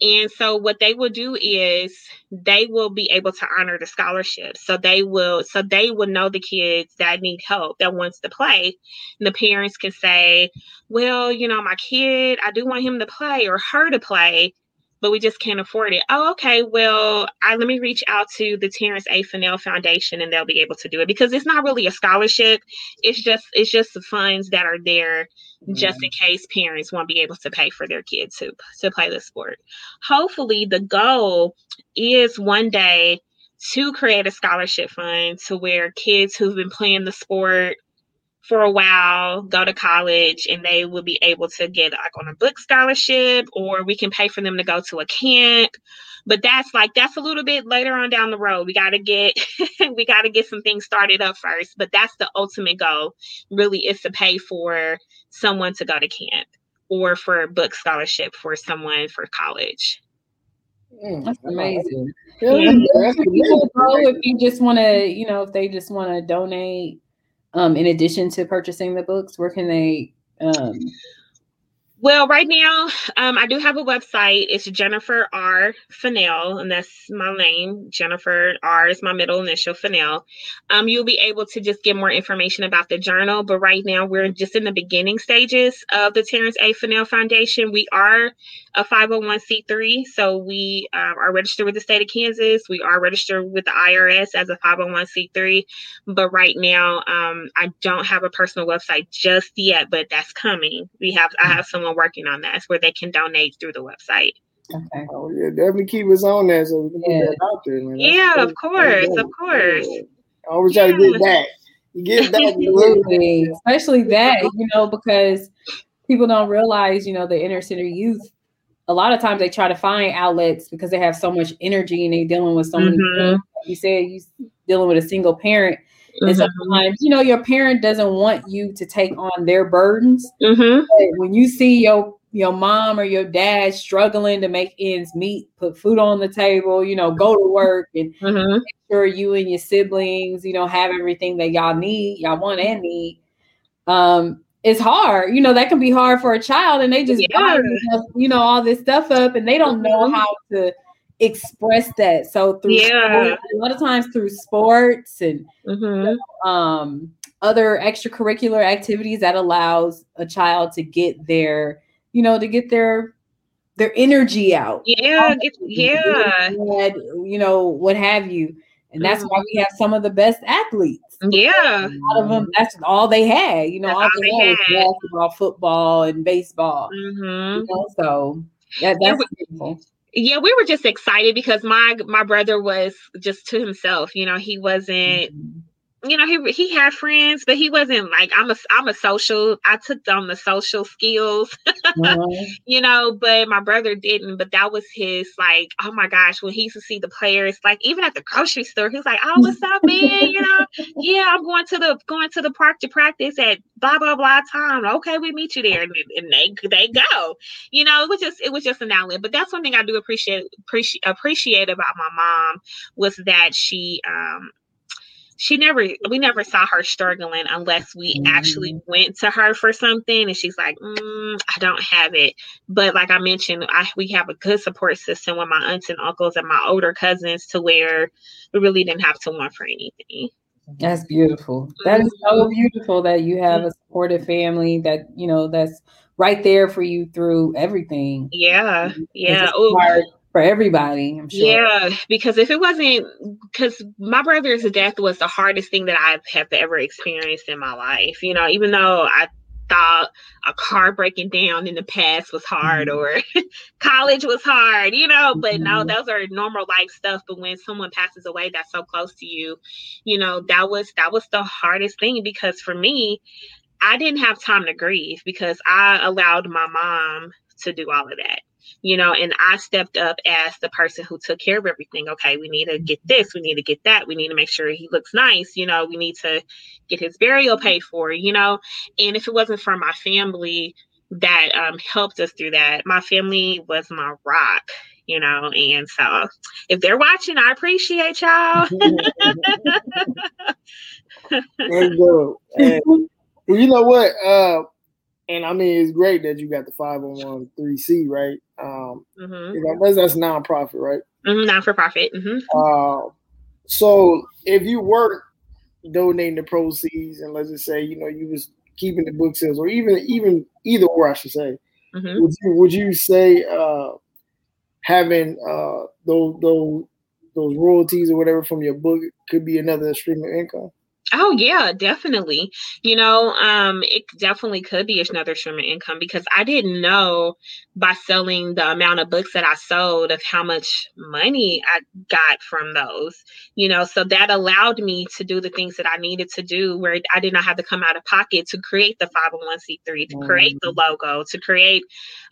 And so what they will do is they will be able to honor the scholarship. So they will so they will know the kids that need help that wants to play. And the parents can say, "Well, you know, my kid, I do want him to play or her to play." But we just can't afford it. Oh, okay. Well, I, let me reach out to the Terrence A. Fennell Foundation, and they'll be able to do it because it's not really a scholarship. It's just it's just the funds that are there mm-hmm. just in case parents won't be able to pay for their kids to to play the sport. Hopefully, the goal is one day to create a scholarship fund to where kids who've been playing the sport for a while, go to college, and they will be able to get like on a book scholarship, or we can pay for them to go to a camp. But that's like that's a little bit later on down the road. We got to get *laughs* we got to get some things started up first. But that's the ultimate goal. Really, is to pay for someone to go to camp or for a book scholarship for someone for college. Mm, that's amazing. Yeah, people if you just want to, you know, if they just want to donate um, in addition to purchasing the books? Where can they um, well, right now, um, I do have a website. It's Jenifer R. Fennell, and that's my name. Jenifer R is my middle initial, Fennell. Um, you'll be able to just get more information about the journal. But right now, we're just in the beginning stages of the Terrence A. Fennell Foundation. We are a 501c3, so we um, are registered with the state of Kansas. We are registered with the IRS as a 501c3. But right now, um, I don't have a personal website just yet, but that's coming. We have I have someone working on that where they can donate through the website. Okay. Oh yeah, definitely keep us on there so we can yeah. get that out there, man. That's yeah, of course, of course. Yeah. I always try to get back. Get back, *laughs* Absolutely. especially that you know because people don't realize you know the inner city youth. A lot of times they try to find outlets because they have so much energy and they're dealing with so mm-hmm. many. Like you said you dealing with a single parent and mm-hmm. sometimes, you know, your parent doesn't want you to take on their burdens. Mm-hmm. When you see your your mom or your dad struggling to make ends meet, put food on the table, you know, go to work and mm-hmm. make sure you and your siblings, you know, have everything that y'all need, y'all want and need. Um, it's hard, you know, that can be hard for a child, and they just yeah. buy, you know, all this stuff up, and they don't know mm-hmm. how to express that. So through yeah. Sport, a lot of times through sports and mm-hmm. um, other extracurricular activities that allows a child to get their, you know, to get their their energy out. Yeah, yeah. you know, what have you. And that's mm-hmm. why we have some of the best athletes. Yeah. A lot of them, that's all they had. You know, all, all they, had, had was basketball, football, and baseball. Mm-hmm. You know, so that, that's beautiful yeah we were just excited because my my brother was just to himself you know he wasn't mm-hmm you know, he he had friends, but he wasn't like I'm a I'm a social. I took on the social skills, mm-hmm. *laughs* you know, but my brother didn't. But that was his like, oh my gosh, when he used to see the players, like even at the grocery store, he was like, oh, what's up, man? You know, *laughs* yeah, I'm going to the going to the park to practice at blah blah blah time. Okay, we meet you there, and, and they they go. You know, it was just it was just an outlet. But that's one thing I do appreciate appreciate appreciate about my mom was that she um she never we never saw her struggling unless we actually went to her for something and she's like mm, i don't have it. But like i mentioned I, we have a good support system with my aunts and uncles and my older cousins to where we really didn't have to want for anything. That's beautiful. That is so mm-hmm. beautiful that you have a supportive family that you know that's right there for you through everything. Yeah yeah for everybody. I'm sure. Yeah, because if it wasn't, because my brother's death was the hardest thing that I've ever experienced in my life. You know, even though I thought a car breaking down in the past was hard mm-hmm. or *laughs* college was hard, you know, but mm-hmm. no, those are normal life stuff. But when someone passes away that's so close to you, you know, that was that was the hardest thing because for me, I didn't have time to grieve because I allowed my mom to do all of that you know, and I stepped up as the person who took care of everything. Okay, we need to get this, we need to get that, we need to make sure he looks nice, you know, we need to get his burial paid for, you know. And if it wasn't for my family that um, helped us through that, my family was my rock, you know. And so if they're watching, I appreciate y'all. there you go. And, well, you know what? Uh, and I mean it's great that you got the 501c, right? Um, mm-hmm. that's that's nonprofit, right? Mm-hmm, not for profit. Mm-hmm. Uh, so if you work donating the proceeds, and let's just say you know you was keeping the book sales, or even even either or, I should say, mm-hmm. would you would you say uh, having uh, those those those royalties or whatever from your book could be another stream of income? Oh yeah, definitely. You know, um, it definitely could be another stream of income because I didn't know by selling the amount of books that I sold of how much money I got from those. You know, so that allowed me to do the things that I needed to do where I did not have to come out of pocket to create the 501c3, to create the mm-hmm. logo, to create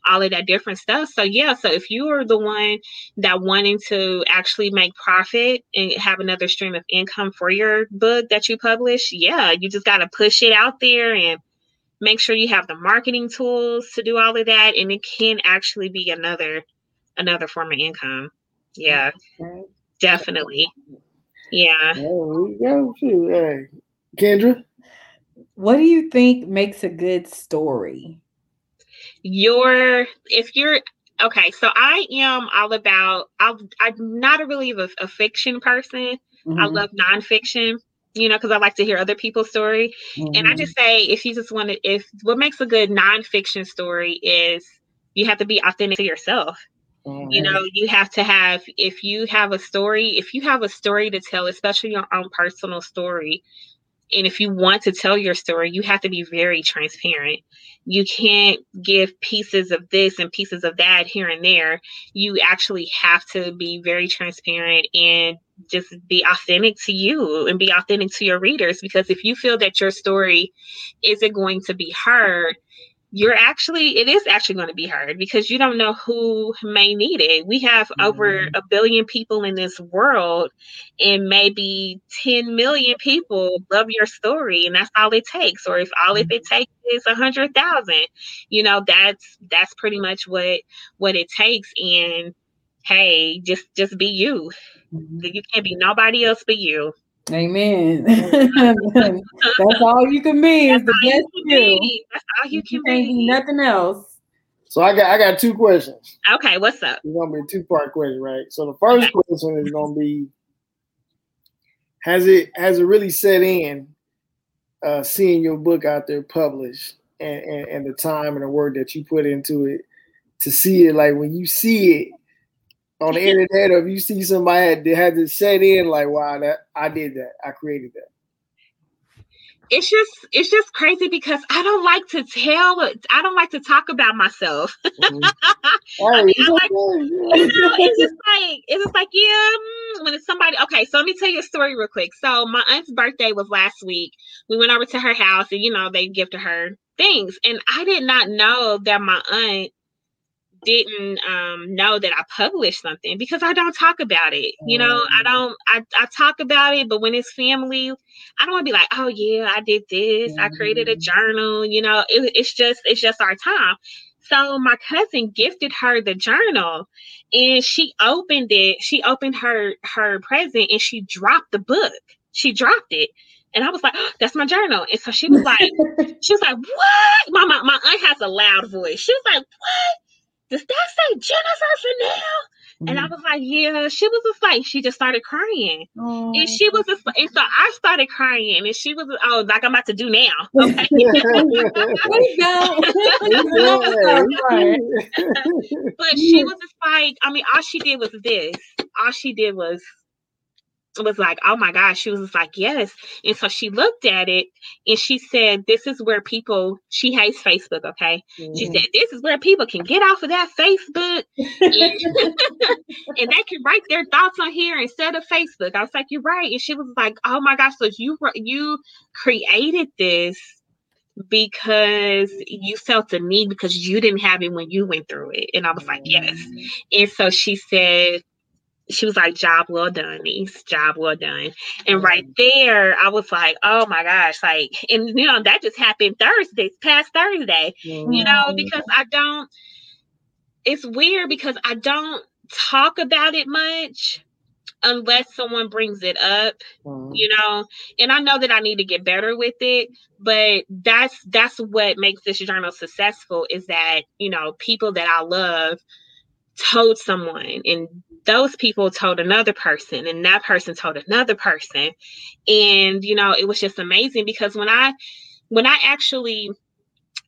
all of that different stuff. So yeah, so if you are the one that wanting to actually make profit and have another stream of income for your book that you publish, yeah, you just got to push it out there and make sure you have the marketing tools to do all of that and it can actually be another another form of income. Yeah. Okay. Definitely. Yeah. There we go. Hey, Kendra. What do you think makes a good story? your if you're okay so i am all about i i'm not a really a, a fiction person mm-hmm. i love nonfiction you know because i like to hear other people's story mm-hmm. and i just mm-hmm. say if you just want to if what makes a good nonfiction story is you have to be authentic to yourself mm-hmm. you know you have to have if you have a story if you have a story to tell especially your own personal story and if you want to tell your story, you have to be very transparent. You can't give pieces of this and pieces of that here and there. You actually have to be very transparent and just be authentic to you and be authentic to your readers. Because if you feel that your story isn't going to be heard, you're actually it is actually going to be heard because you don't know who may need it we have mm-hmm. over a billion people in this world and maybe 10 million people love your story and that's all it takes or if all mm-hmm. if it takes is a hundred thousand you know that's that's pretty much what what it takes and hey just just be you mm-hmm. you can't be nobody else but you Amen. *laughs* That's *laughs* all you can be is the best you. That's all you can you be. Nothing else. So I got I got two questions. Okay, what's up? It's gonna be a two part question, right? So the first okay. question is gonna be has it has it really set in uh seeing your book out there published and, and, and the time and the work that you put into it to see it like when you see it on the internet or if you see somebody that had to set in like wow that I did that I created that it's just it's just crazy because I don't like to tell I don't like to talk about myself. *laughs* Mm-hmm. I mean, I like, you know, it's just like it's just like yeah mm, when it's somebody okay so let me tell you a story real quick. So my aunt's birthday was last week. We went over to her house and you know they gifted her things and I did not know that my aunt didn't um, know that I published something because I don't talk about it. You know, I mm. don't. I, I talk about it, but when it's family, I don't want to be like, oh yeah, I did this. I created a mm. journal. You know, it, it's just it's just our time. So my cousin gifted her the journal, and she opened it. She opened her her present, and she dropped the book. She dropped it. And I was like, oh, that's my journal. And so she was like, *laughs* she was like, what? My, my, my aunt has a loud voice. She was like, what? Does that say Jenifer Fennell? Mm-hmm. And I mm-hmm. was like, yeah, she was just like, she just started crying. Oh. And she was just, and so I started crying and she was, oh, like I'm about to do now. *laughs* Okay. *laughs* but she *laughs* was just like, I mean, all she did was this. All she did was was like, oh my gosh. She was just like, yes. And so she looked at it and she said, this is where people, she hates Facebook, okay? Mm-hmm. She said, this is where people can get off of that Facebook and, *laughs* and, they can write their thoughts on here instead of Facebook. I was like, you're right. And she was like, oh my gosh. So you, you created this because you felt the need because you didn't have it when you went through it. And I was like, yes. Mm-hmm. And so she said, she was like, job well done, niece, job well done. And right there, I was like, oh my gosh, like, and you know, that just happened Thursday, past Thursday, mm-hmm. you know, because I don't, it's weird because I don't talk about it much unless someone brings it up, mm-hmm. you know. And I know that I need to get better with it, but that's that's what makes this journal successful is that, you know, people that I love told someone and those people told another person and that person told another person and you know it was just amazing because when i when i actually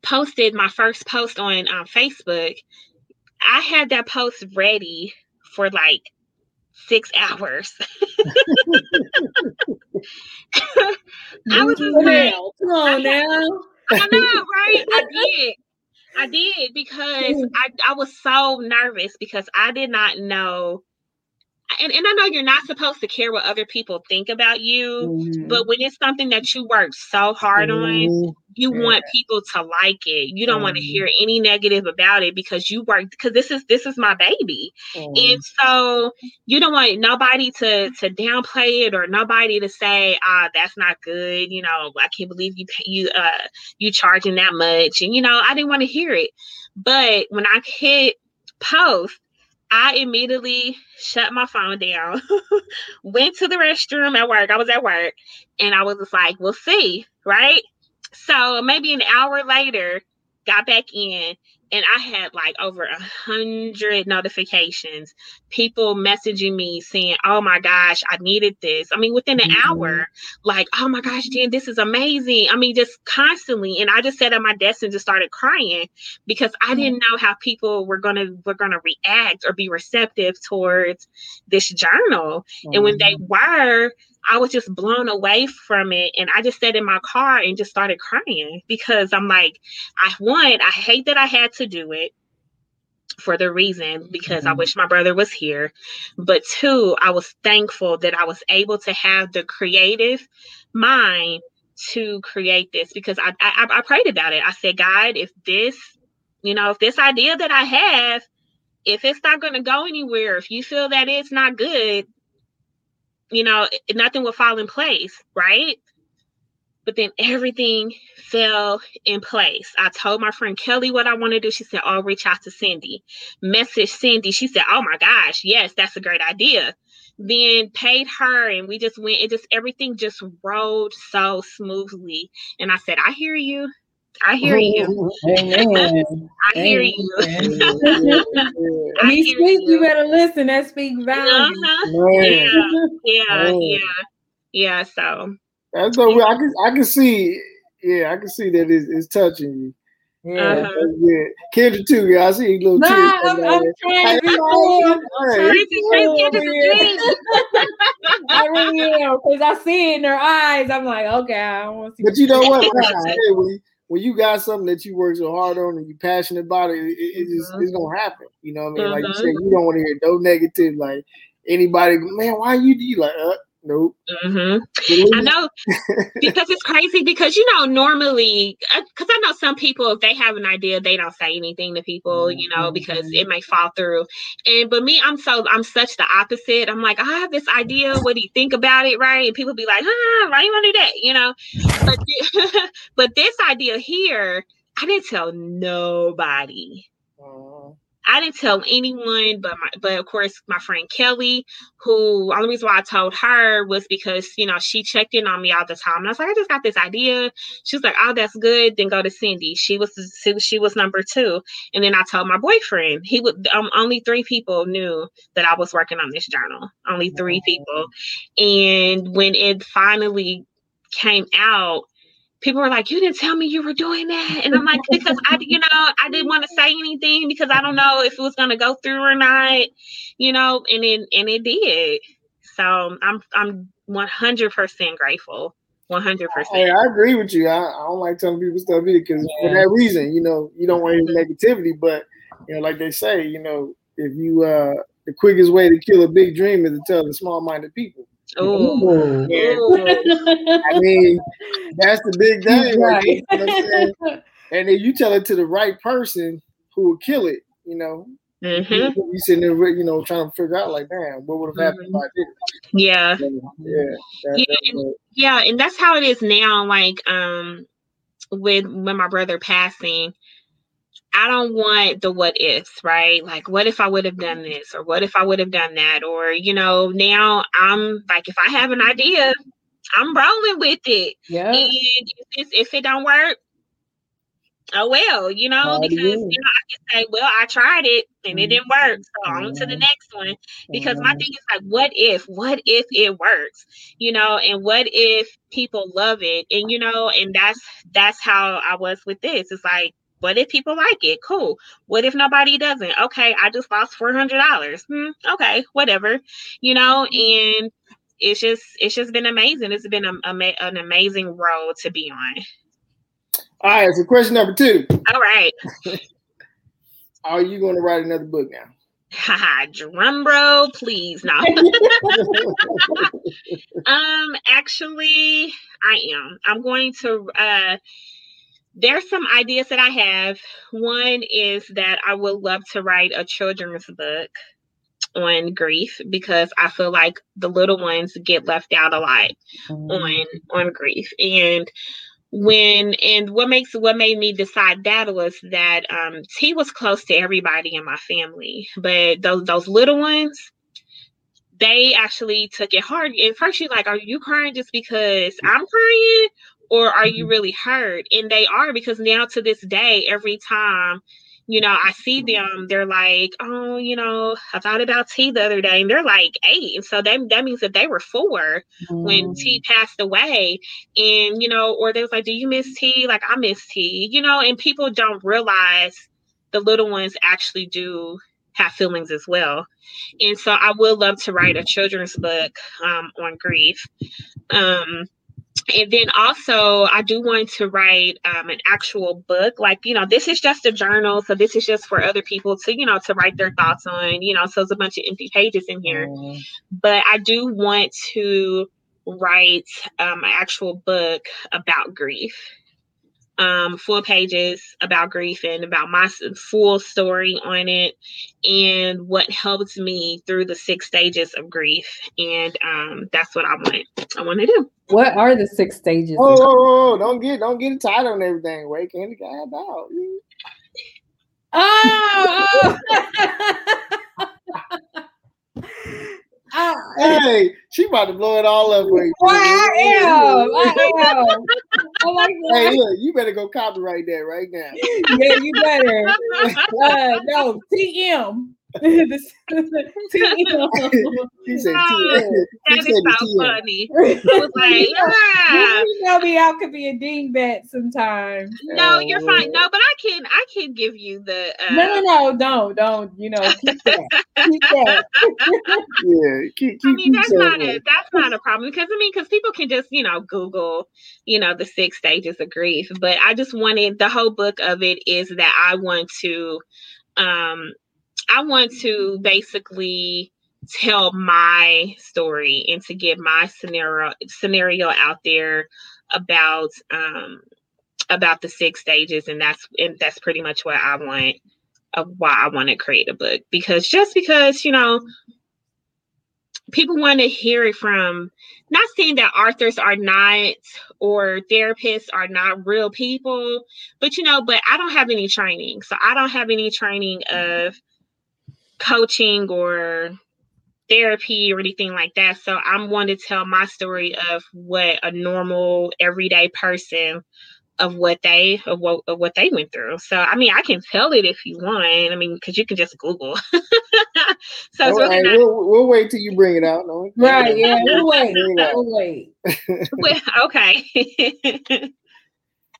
posted my first post on um, facebook i had that post ready for like six *laughs* hours i was just like, come on now I know, right? I *laughs* did. I did because mm-hmm. I, I was so nervous because I did not know and, and I know you're not supposed to care what other people think about you, mm-hmm. but when it's something that you work so hard mm-hmm. on, you yeah. want people to like it. You don't mm-hmm. want to hear any negative about it because you work because this is this is my baby. And so you don't want nobody to to downplay it or nobody to say, ah, that's not good. You know, I can't believe you you uh you charging that much. And you know, I didn't want to hear it. But when I hit post I immediately shut my phone down, *laughs* went to the restroom at work. I was at work and I was just like, we'll see, right? So maybe an hour later, got back in and I had like over a hundred notifications, people messaging me saying, Oh my gosh, I needed this. I mean, within an mm-hmm. hour, like, oh my gosh, Jen, this is amazing. I mean, just constantly. And I just sat at my desk and just started crying because I didn't mm-hmm. know how people were gonna were gonna react or be receptive towards this journal. Mm-hmm. And when they mm-hmm. were, I was just blown away from it. And I just sat in my car and just started crying because I'm like, I one, I hate that I had to do it for the reason because mm-hmm. I wish my brother was here. But two, I was thankful that I was able to have the creative mind to create this because I, I, I prayed about it. I said, God, if this, you know, if this idea that I have, if it's not going to go anywhere, if you feel that it's not good, you know, nothing would fall in place, right? But then everything fell in place. I told my friend Kelly what I want to do. She said, Oh, reach out to Cindy. Message Cindy. She said, Oh my gosh, yes, that's a great idea. Then paid her and we just went, it just everything just rolled so smoothly. And I said, I hear you. *laughs* I hear you. Amen. *laughs* I hear you. he speak, you. better listen. That speak value. Uh-huh. Yeah, yeah, yeah, yeah. So that's so I can I can see. Yeah, I can see that it's, it's touching you. Yeah, uh-huh. yeah. Kendra too. Yeah, I see a little nah, I'm, I'm trying to be cool. I really am because I see it in their eyes. I'm like, okay, I don't want to. See. But you know what? hey, when you got something that you work so hard on and you're passionate about it, it, it just, mm-hmm. it's gonna happen. You know what I mean? Like you said, mm-hmm. you don't want to hear no negative. Like anybody, man, why you do you like? Uh, Nope. Mm-hmm. I know *laughs* because it's crazy because you know normally because uh, I know some people if they have an idea they don't say anything to people you know because it may fall through. And but me I'm so I'm such the opposite. I'm like I have this idea what do you think about it? Right? And people be like ah why you want to do that? You know? But *laughs* but this idea here I didn't tell nobody. I didn't tell anyone, but my, but of course my friend Kelly, who only reason why I told her was because you know she checked in on me all the time, and I was like, I just got this idea. She was like, Oh, that's good. Then go to Cindy. She was she was number two, and then I told my boyfriend. He would um, only three people knew that I was working on this journal. Only three people, and when it finally came out people were like, "You didn't tell me you were doing that," and I'm like, "Because I, you know, I didn't want to say anything because I don't know if it was going to go through or not, you know." And it and it did. So I'm I'm 100 percent grateful. 100. percent Hey, I agree with you. I, I don't like telling people stuff either because yeah. for that reason, you know, you don't want any negativity. But you know, like they say, you know, if you uh the quickest way to kill a big dream is to tell the small-minded people. Oh, I mean, that's the big thing, right? You know and if you tell it to the right person who will kill it, you know, mm-hmm. you sitting there, you know, trying to figure out, like, damn, what would have happened mm-hmm. if I did it? Yeah, yeah, that, yeah, and, yeah, and that's how it is now. Like, um, with when my brother passing, I don't want the what ifs, right? Like, what if I would have done this, or what if I would have done that, or you know, now I'm like, if I have an idea, I'm rolling with it. Yeah. And if, if it don't work, oh well, you know, because you know, I can say, well, I tried it and it didn't work. So on to the next one. Because my thing is like, what if, what if it works? You know, and what if people love it? And you know, and that's that's how I was with this. It's like, what if people like it? Cool. What if nobody doesn't? Okay, I just lost four hundred dollars. Hmm, okay, whatever. You know, and it's just it's just been amazing. It's been a, a, an amazing road to be on. All right, so question number two. All right. *laughs* Are you going to write another book now? Haha, *laughs* drum roll, please. No. *laughs* um, actually, I am. I'm going to uh there's some ideas that I have. One is that I would love to write a children's book on grief because I feel like the little ones get left out a lot mm. on on grief. And when and what makes what made me decide that was that um T was close to everybody in my family, but those those little ones, they actually took it hard. And first she's like, Are you crying just because I'm crying? Or are you mm-hmm. really hurt? And they are because now to this day, every time you know, I see them, they're like, oh, you know, I thought about T the other day, and they're like eight. And so that, that means that they were four mm. when T passed away. And, you know, or they was like, do you miss T? Like, I miss T, you know, and people don't realize the little ones actually do have feelings as well. And so I would love to write a children's book um, on grief. Um, and then also i do want to write um, an actual book like you know this is just a journal so this is just for other people to you know to write their thoughts on you know so there's a bunch of empty pages in here mm. but i do want to write um, an actual book about grief um, full pages about grief and about my full story on it and what helped me through the six stages of grief. And um, that's what I want. I want to do. What are the six stages? Oh, oh, oh, don't get don't get tied on everything. Wait, candy guy out. Oh, oh. *laughs* Hey, she about to blow it all up you. Well, I am. I *laughs* am. I like hey, look, you better go copyright that right now. *laughs* yeah, you better. Uh, no, TM. He said, oh, "That is so funny." I was like, "Yeah." You know me, I could be a dingbat sometimes. No, oh, you're fine. No, but I can, I can give you the. Uh... No, no, no, don't, don't. You know, keep that. keep that. yeah, keep, keep, I mean, that's not a, that's not a problem because I mean, because people can just you know Google, you know, the six stages of grief. But I just wanted the whole book of it is that I want to um I want to basically tell my story and to get my scenario scenario out there about um about the six stages and that's and that's pretty much what I want of why I want to create a book. Because just because you know people want to hear it from not saying that authors are not or therapists are not real people but you know but I don't have any training. So I don't have any training of coaching or therapy or anything like that. So I'm one to tell my story of what a normal everyday person of what they of what, of what they went through. So I mean, I can tell it if you want. I mean, because you can just Google. *laughs* so really right, not... we'll, we'll, wait till you bring it out. No? Right? Yeah, we'll wait. We'll *laughs* wait. well, okay. *laughs*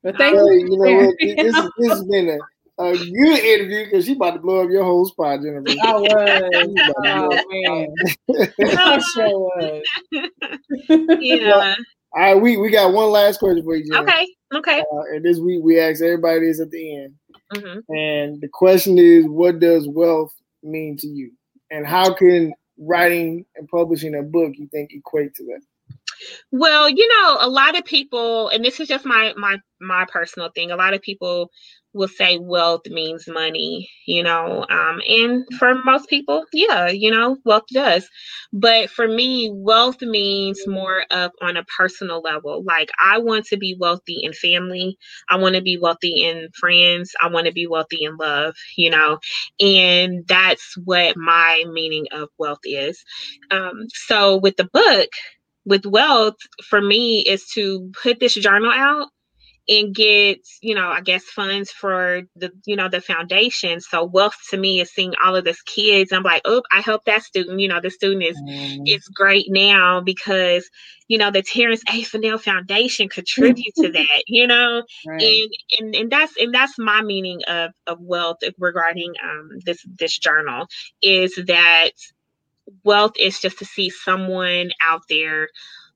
but thank you. You know what? This, this has been a a good interview because she about to blow up your whole spot, Jenifer. I was. *laughs* oh, man. *laughs* I sure was. *laughs* yeah. all right, we, we got one last question for you, Jenifer. Okay. Okay. Uh, and this week we ask everybody this at the end. Mm-hmm. And the question is, what does wealth mean to you? And how can writing and publishing a book you think equate to that? Well, you know, a lot of people, and this is just my my my personal thing. A lot of people will say wealth means money, you know, um, and for most people, yeah, you know, wealth does. But for me, wealth means more of on a personal level. Like I want to be wealthy in family. I want to be wealthy in friends. I want to be wealthy in love, you know, and that's what my meaning of wealth is. Um, so with the book, with wealth, for me, is to put this journal out and get you know i guess funds for the you know the foundation. So wealth to me is seeing all of this kids. I'm like oh i hope that student. You know the student is mm. is great now because you know the terrence a. Fennell foundation contribute to *laughs* that you know? Right. and, and and that's and that's my meaning of of wealth regarding um this this journal is that wealth is just to see someone out there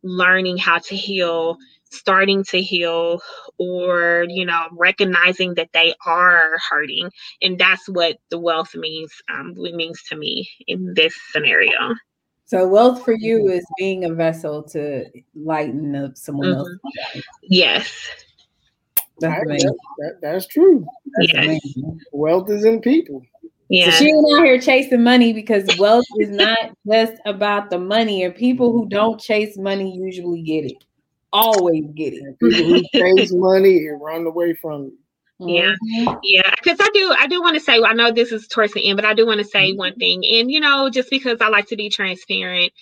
learning how to heal starting to heal or you know recognizing that they are hurting. And that's what the wealth means um means to me in this scenario. So wealth for you is being a vessel to lighten up someone mm-hmm. else yes. That's, that, that's true. That's yes. wealth is in people yeah. So she ain't out here chasing money because wealth is not just about the money, and people who don't chase money usually get it always get it. People who chase money and run away from it. Yeah, mm-hmm. yeah. Because I do, I do want to say. I know this is towards the end, but I do want to say mm-hmm. one thing. And you know, just because I like to be transparent.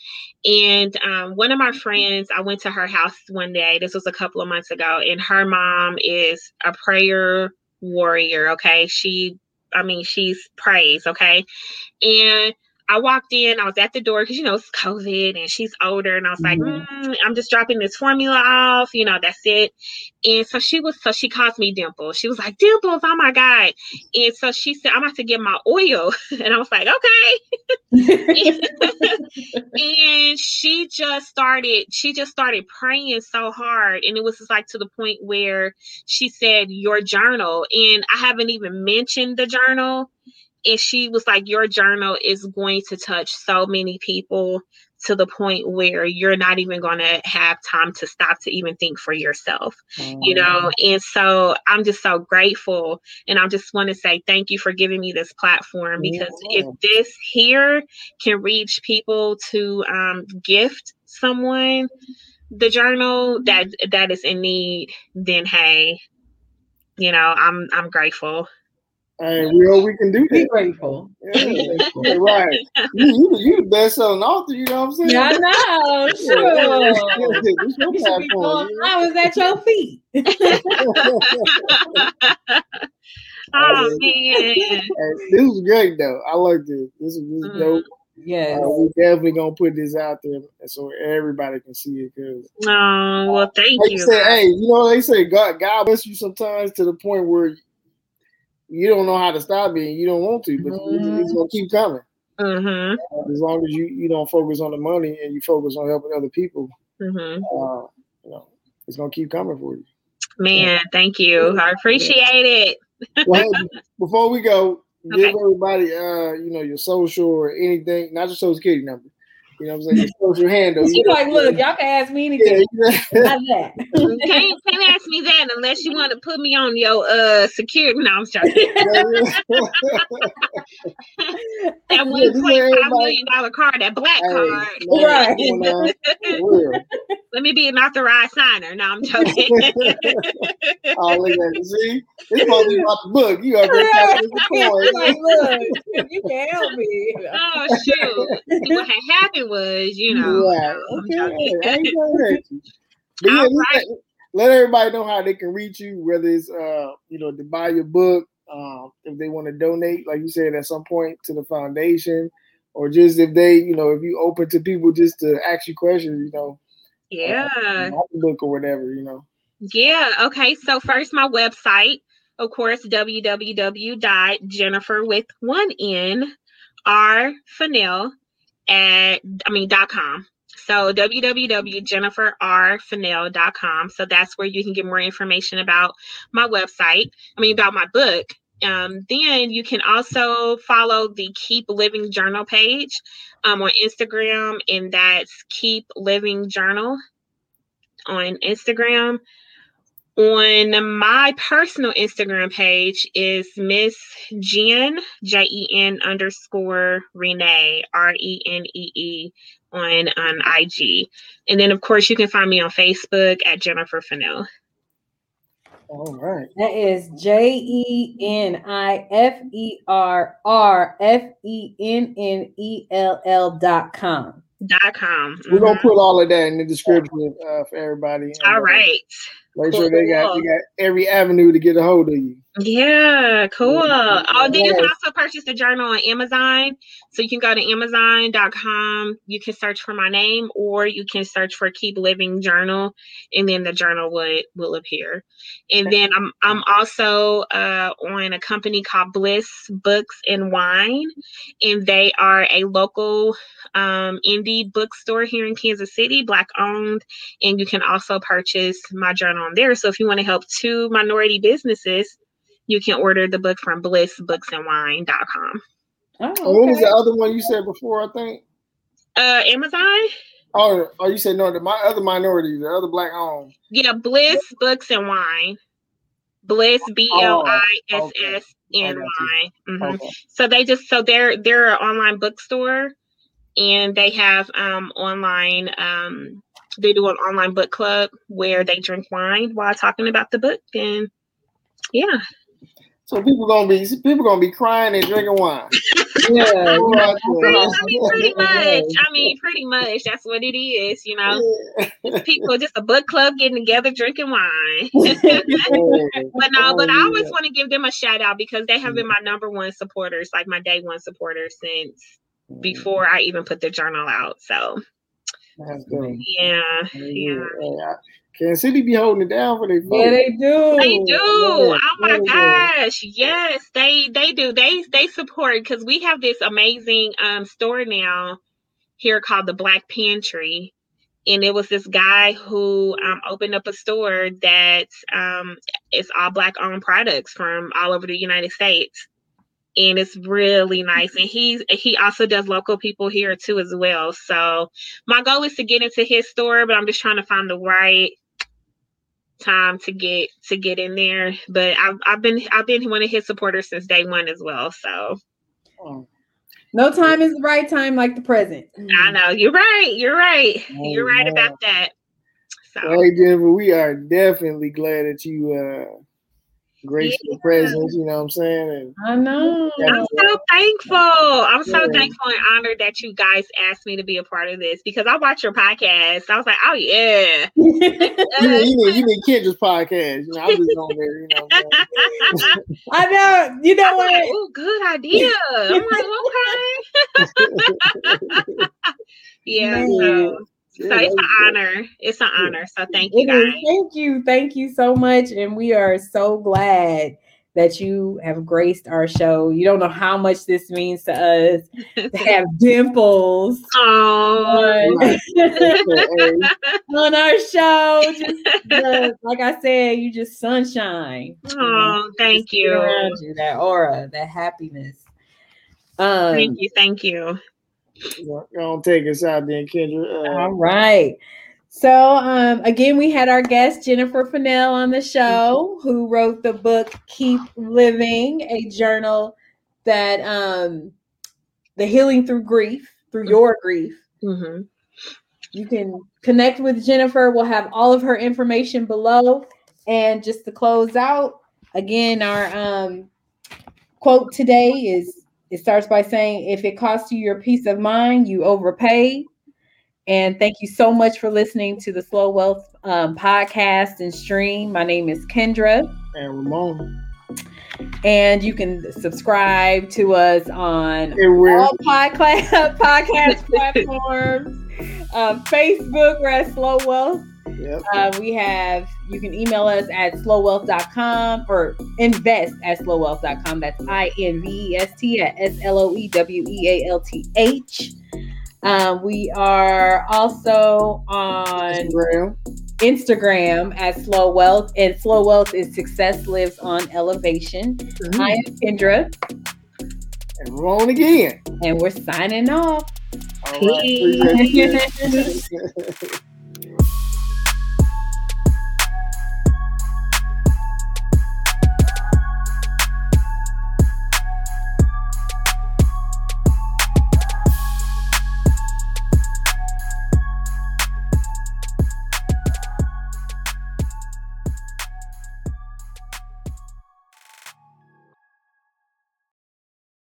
And um, one of my friends, I went to her house one day. This was a couple of months ago, and her mom is a prayer warrior. Okay, she, I mean, she's praise. Okay, and I walked in, I was at the door because, you know, it's COVID and she's older. And I was mm-hmm. like, mm, I'm just dropping this formula off, you know, that's it. And so she was, so she calls me Dimple. She was like, Dimples, oh my God. And so she said, I'm about to get my oil. *laughs* And I was like, okay. *laughs* and she just started, she just started praying so hard. And it was just like to the point where she said, Your journal. And I haven't even mentioned the journal and she was like your journal is going to touch so many people to the point where you're not even going to have time to stop to even think for yourself mm. you know? And so i'm just so grateful and i just want to say thank you for giving me this platform because if this here can reach people to um, gift someone the journal that that is in need then hey you know i'm i'm grateful and we hope we can do that. Be grateful. Yeah, right. You, you, you the best selling author, you know what I'm saying? Yeah, I know. Sure. I was at your feet. *laughs* oh man. This was great though. I like this. This is this mm. dope. Yeah, uh, we definitely gonna put this out there so everybody can see it. Cause oh well, thank like you. Say, hey, you know they say God God bless you sometimes to the point where you don't know how to stop it and you don't want to, but mm-hmm. it's gonna keep coming. Mm-hmm. As long as you you don't focus on the money and you focus on helping other people, mm-hmm. uh, you know, it's gonna keep coming for you. Man, yeah. thank you. I appreciate it. *laughs* well, before we go, okay. give everybody uh, you know, your social or anything, not your social security number, you know what I'm saying? social handle. She's like, look, y'all can ask me anything. Yeah, *laughs* Not that. *laughs* can't, can't ask me that unless you want to put me on your uh security. No, I'm joking. *laughs* that one point five million dollar card, that black hey, card. right. Let me be an authorized signer. No, I'm joking. *laughs* oh, look at it. See, it's supposed to be about the book. You are right. *laughs* like, look, *laughs* you can help me. Oh shoot! See, what had happened was, you know. Right. Okay. but yeah, right. let, everybody know how they can reach you, whether it's uh, you know, to buy your book, um, if they want to donate, like you said, at some point to the foundation, or just if they, you know, if you open to people just to ask you questions, you know. Yeah. Book or whatever, you know. Yeah. Okay. So first, my website, of course, www.jenifer with one N R Fennell at I mean dot com. So www.jeniferrfennell.com. So that's where you can get more information about my website. I mean about my book. Um, then you can also follow the Keep Living Journal page um, on Instagram, and that's Keep Living Journal on Instagram. On my personal Instagram page is Miss Jen J E N underscore Renee R E N E E on on IG, and then of course you can find me on Facebook at Jenifer Fennell. All right. That is J E N I F E R R F E N N E L L dot com. Dot com. Mm-hmm. We're gonna put all of that in the description uh, for everybody. All right. right. Make cool. sure they got they got every avenue to get a hold of you. Yeah, cool. Oh, then you can also purchase the journal on Amazon. So you can go to Amazon.com. You can search for my name, or you can search for Keep Living Journal, and then the journal would will appear. And then I'm I'm also uh, on a company called Bliss Books and Wine, and they are a local um, indie bookstore here in Kansas City, black owned, and you can also purchase my journal on there. So if you want to help two minority businesses you can order the book from blissbooksandwine.com. Oh, okay. What was the other one you said before? I think. Uh, Amazon. Oh, oh, you said no. The my other minority, the other black owned. Yeah, Bliss Books and Wine. Bliss B L I S S N Y. Mm-hmm. So they just so they're they're an online bookstore, and they have um online um they do an online book club where they drink wine while talking about the book and yeah so people gonna be people gonna be crying and drinking wine. *laughs* yeah, I mean, pretty much. I mean, pretty much. That's what it is. You know, yeah. people just a book club getting together drinking wine. *laughs* *laughs* but no, but I always want to give them a shout out because they have been mm-hmm. my number one supporters, like my day one supporters since mm. before I even put the journal out. So. Yeah, yeah. yeah. Kansas City be holding it down for their Yeah, they do. They do. Yeah, oh my gosh. Yes, they they do. They they support because we have this amazing um store now here called the Black Pantry. And it was this guy who um, opened up a store that um, is all black owned products from all over the United States and it's really nice. And he's he also does local people here too as well. So my goal is to get into his store, but I'm just trying to find the right time to get to get in there. But I've I've been I've been one of his supporters since day one as well. So oh. no time is the right time like the present. I know you're right. You're right. Oh, you're right man. about that. So. Hey Jenifer, we are definitely glad that you uh grace yeah. presence, you know what I'm saying? And I know. I'm so thankful. I'm so yeah. thankful and honored that you guys asked me to be a part of this because I watch your podcast. I was like, oh yeah. *laughs* you, mean, you mean you mean Kendra's podcast. You know, I'm just on there, you know. *laughs* I know. You know what? Like, oh, good idea. I'm like, *laughs* okay. yeah. So so it's an honor. It's an honor. So thank you guys. Thank you. Thank you so much. And we are so glad that you have graced our show. You don't know how much this means to us to *laughs* have dimples on, *laughs* on our show. Just, *laughs* like I said, you just sunshine. Oh, thank you. you. That aura, that happiness. Um, thank you. Thank you. Gonna take us out then, Kendra. Uh, All right. So um, again, we had our guest Jenifer Fennell on the show, who wrote the book "Keep Living," a journal that um, the healing through grief, through mm-hmm. your grief. Mm-hmm. You can connect with Jenifer. We'll have all of her information below. And just to close out, again, our um, quote today is it starts by saying, if it costs you your peace of mind, you overpay. And thank you so much for listening to the Slow Wealth um, podcast and stream. My name is Kendra. And Ramon. And you can subscribe to us on all *laughs* podcast, podcast *laughs* platforms. Um, Facebook, we're at Slow Wealth. Yep. Uh, we have, you can email us at slowwealth.com or invest at slowwealth.com. That's I N V E S T at S L O E W E A L T H. Um, we are also on Instagram. Instagram at Slow Wealth, and Slow Wealth is Success Lives on Elevation. Mm-hmm. I am Kendra. And we're on again. And we're signing off. All right. *laughs* *laughs*